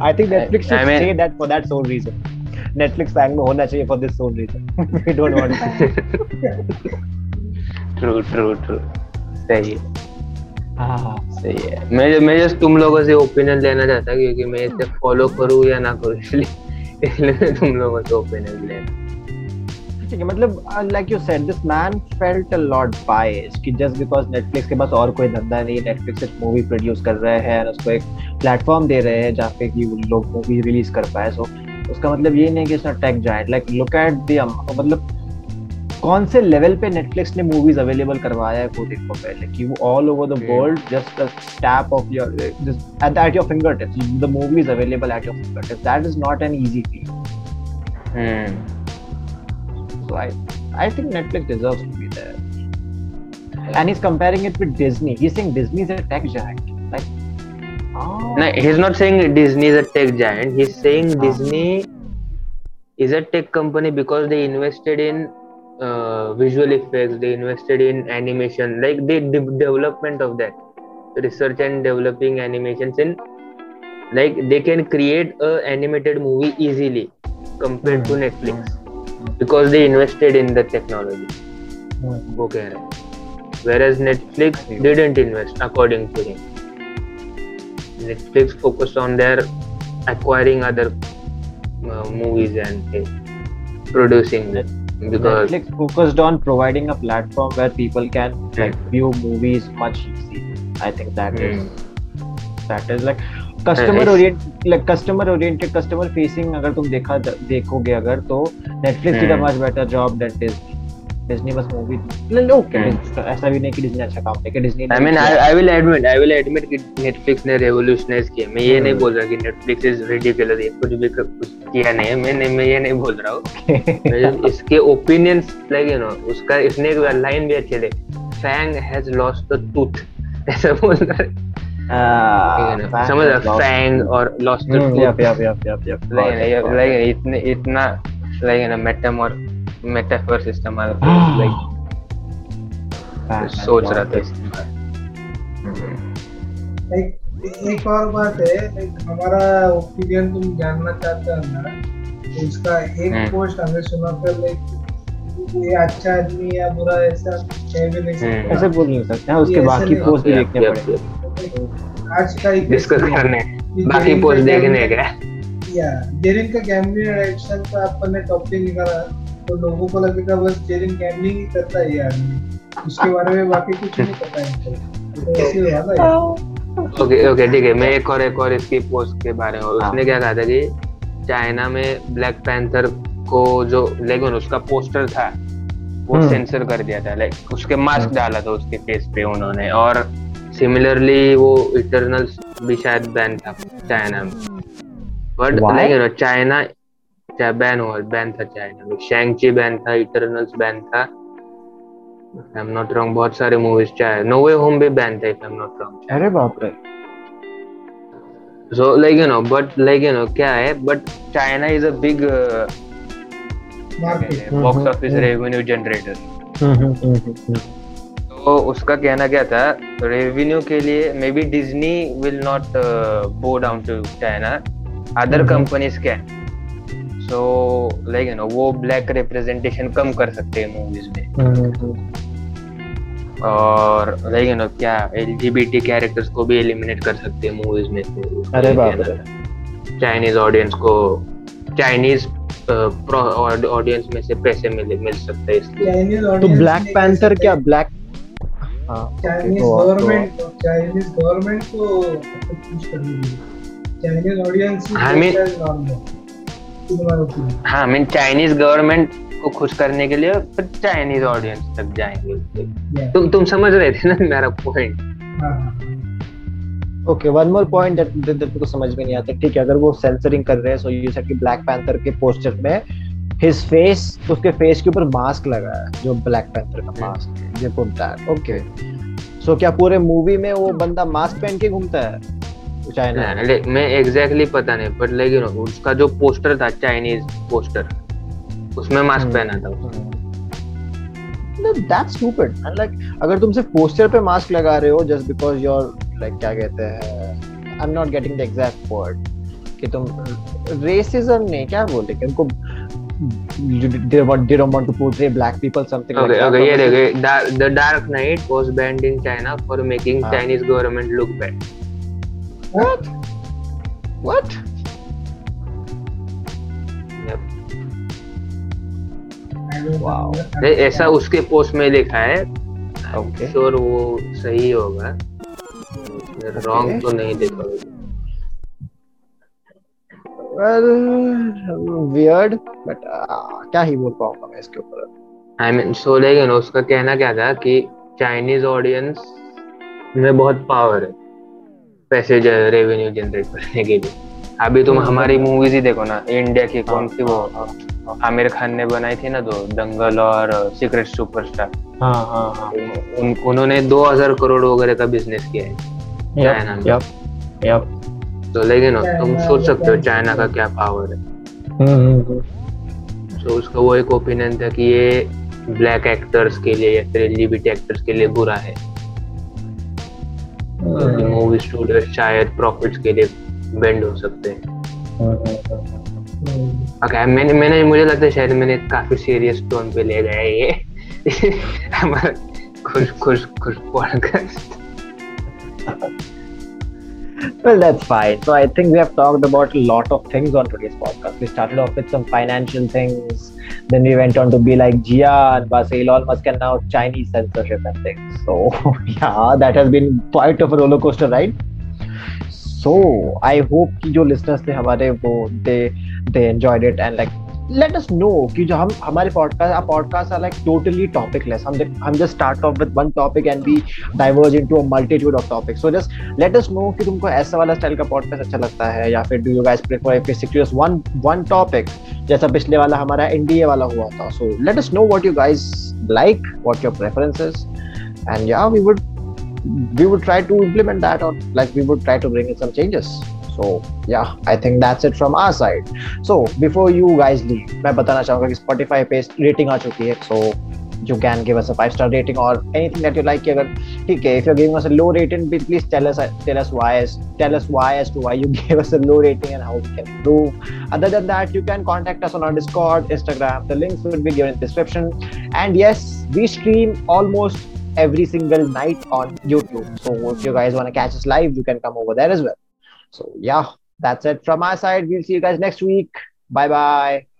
I think Netflix should I mean- say that for that sole reason Netflix fang में होना चाहिए for this sole reason we don't want true true true सही है हाँ सही है। मैं मैं जस्ट तुम लोगों से ओपिनियन लेना चाहता क्योंकि मैं इसे फॉलो करूँ या ना करूँ इसलिए इसलिए तुम लोगों से ओपिनियन लेना ठीक है मतलब like you said this man felt a lot biased कि जस्ट बिकॉज़ नेटफ्लिक्स के पास और कोई धंधा नहीं है नेटफ्लिक्स सिर्फ़ मूवी प्रोड्यूस कर रहे हैं और उसको एक प्लेटफॉर्म दे रहे हैं जहाँ पे कि वो लोग मूवी रिलीज़ कर पाए सो उसका मतलब ये नहीं कि it's not tech giant like look at the मतलब कौन से लेवल पे नेटफ्लिक्स ने मूवीज़ अवेलेबल करवाया है को पहले? कि वो all over the world just a tap of your just at your fingertips the movie available at your fingertips that is not an easy thing so I I think Netflix deserves to be there and is comparing it with Disney he is saying Disney is a tech giant like No, he is not saying Disney is a tech giant. He is saying Disney is a tech company because they invested in uh, visual effects they invested in animation like the de- development of that. Research and developing animations in like they can create a animated movie easily compared mm-hmm. to hmm. netflix because they invested in the technology. Mm-hmm. okay. Whereas netflix didn't invest according to him. Netflix focused on their acquiring other uh, movies and uh, producing them. Because Netflix focused on providing a platform where people can like view movies much easily. I think that is Hmm. that is like customer orient like customer oriented customer facing अगर तुम देखा देखोगे अगर तो Netflix did a much better job that than Disney बस movie okay ऐसा भी नहीं कि डिज्नी अच्छा काम नहीं Disney I mean, I, I will admit, I will admit कि Netflix ने revolutionize किया. मैं ये नहीं बोल रहा कि Netflix is ridiculous. ये कुछ भी कुछ किया नहीं है. मैं नहीं मैं ये नहीं बोल रहा हूँ. इसके opinions like you know उसका इसने एक लाइन भी अच्छी लगी. Fang has lost the tooth. ऐसा बोल रहा है. समझ रहा Fang और lost the tooth. Yup yup yup yup yup Like you know, like you know, इतने इतना like you know metamor metaphor system uh <gasps> like सोच रहा था इसके बारे में. एक एक और बात है like हमारा ओपिनियन तुम जानना चाहते हो ना तो उसका एक। पोस्ट हमें सुना था लाइक ये अच्छा आदमी या बुरा ऐसा कह भी नहीं हम्म। ऐसे बोल नहीं सकते हाँ उसके बाकी पोस्ट भी देखने पड़ेंगे। आज का एक डिस्कस करने। बाकी पोस्ट देखने का या जेरिन का गैम्बलिंग एडिक्शन का अपन ने टॉपिक निकाला। तो लोगों को लगेगा बस जेरिन गैम्बलिंग ही करता है ये आदमी उसके बारे में बाकी कुछ नहीं पता है इनको। तो। ओके ओके ठीक है मैं एक और एक और इसकी पोस्ट के बारे में हाँ। उसने क्या कहा था कि चाइना में ब्लैक पैंथर को जो लेकिन उसका पोस्टर था वो हम्म। सेंसर कर दिया था लाइक उसके मास्क हम्म। डाला था उसके फेस पे उन्होंने और सिमिलरली वो इटरनल्स भी शायद बैन था चाइना में but? Like you know China क्या बैन हुआ बैन था चाइना में शैंगची बैन था इटरनल्स बैन था आई एम नॉट रॉन्ग बहुत सारे मूवीज़ चाहे नो वे होम भी बैन था आई एम नॉट रॉन्ग अरे बाप रे So like you know, but like you know, क्या है? But China is a big market box Mhm, office mhm. revenue generator. हम्म, हम्म, हम्म, हम्म, तो उसका कहना क्या था? रेवेन्यू के लिए may be Disney will not go down to China. Other. Companies can. So like you know वो ब्लैक रिप्रेजेंटेशन कम कर सकते हैं मूवीज़ में। हम्म, और लाइक यू नो क्या एलजीबीटी कैरेक्टर्स को भी एलिमिनेट कर सकते हैं मूवीज़ में। तो अरे बाप रे। चाइनीज़ ऑडियंस को चाइनीज़ ऑडियंस में से पैसे मिल मिल सकते हैं इसलिए। तो ब्लैक पैंथर क्या? ब्लैक हाँ चाइनीज़ तो- तो- गवर्नमेंट चाइनीज़ गवर्नमेंट को कुछ करने चाइनीज़ ऑडियंस हाँ मीन चाइनीज़ गवर्नमेंट को खुश करने के लिए फिर चाइनीज़ ऑडियंस तक जाएँगे। तुम तुम समझ रहे थे ना मेरा point okay one more point that को समझ में नहीं आता। ठीक है अगर वो सेंसरिंग कर रहे हैं सो यू सेड कि ब्लैक पैंथर के पोस्टर में हिज फेस उसके फेस के ऊपर मास्क लगा है जो ब्लैक पैंथर का मास्क ये पुट दैट ओके सो क्या पूरे मूवी में वो बंदा मास्क पहन के घूमता है? चाइना मैं एग्जैक्टली पता नहीं बट लेकिन उसका जो पोस्टर था चाइनीज़ पोस्टर उसमें मास्क हम्म। पहना था उसने। दैट्स स्टूपिड लाइक अगर तुम सिर्फ़ पोस्टर पे मास्क लगा रहे हो जस्ट बिकॉज़ योर लाइक क्या कहते हैं I am not getting the exact word कि तुम रेसिज्म नहीं क्या बोलते कि उनको they want they don't want to portray black people something Okay, like that okay, or ये देखो The Dark Knight was banned in China for making हाँ. Chinese government look bad. What? What? Yep. Wow. ए- ऐसा उसके post में लिखा है। Okay. Sure वो सही होगा। रॉन्ग तो नहीं देखा well weird but uh, क्या ही बोल पाऊँगा मैं इसके ऊपर? आई मीन सो लेकिन उसका कहना क्या था कि चाइनीज़ ऑडियंस में बहुत पावर है। पैसे रेवेन्यू जनरेट करने के लिए। अभी तुम हम्म, हमारी हम्म। मूवीज़ ही देखो ना इंडिया की कौन सी वो हाँ हाँ आमिर खान ने बनाई थी ना दो दंगल और सीक्रेट सुपरस्टार हाँ हाँ हाँ। उन, उन्होंने 2000 करोड़ वगैरह का बिज़नेस किया है चाइना में। yep yep तो लेकिन तुम चाइना सोच सकते हो चाइना का क्या पावर है। हम्म तो उसका वो एक ओपिनियन था कि ये ब्लैक एक्टर्स के लिए या फिर एलजीबीटी एक्टर्स के लिए बुरा है। हम्म मूवी स्टूडियो शायद प्रॉफिट्स के लिए बेंड हो सकते हैं। ओके मैंने मैंने मुझे लगता है शायद मैंने काफ़ी सीरियस टोन पे ले गया ये। <laughs> हमारा खुश खुश खुश podcast <laughs> Well, that's fine. So I think we have talked about a lot of things on today's podcast. We started off with some financial things, then we went on to be like Gian, but Elon Musk and now Chinese censorship and things. So <laughs> yeah, that has been quite of a roller coaster ride. So I hope कि जो listeners थे हमारे वो they they enjoyed it and like Let us know कि जो हम, हमारे podcast आप podcast are like totally topicless हम हम just start off with one topic and we diverge into a multitude of topic so just let us know कि तुमको ऐसा वाला स्टाइल का पॉडकास्ट अच्छा लगता है या फिर do you guys prefer if you secure one one topic जैसा पिछले वाला हमारा एनडीए वाला हुआ था. So let us know what you guys like what your preferences and या we would we would try to implement that और like we would try to bring in some changes so yeah i think that's it from our side so before you guys leave मैं बताना चाहूँगा कि Spotify पे rating आ चुकी है so you can give us a five star rating or anything that you like कि अगर ठीक है if you're giving us a low rating please tell us tell us why as tell us why as to why you <laughs> gave us a low rating and how we can improve other than that you can contact us on our discord instagram the links will be given in the description and yes we stream almost every single night on youtube so if you guys want to catch us live you can come over there as well so yeah, that's it from my side. We'll see you guys next week. Bye bye.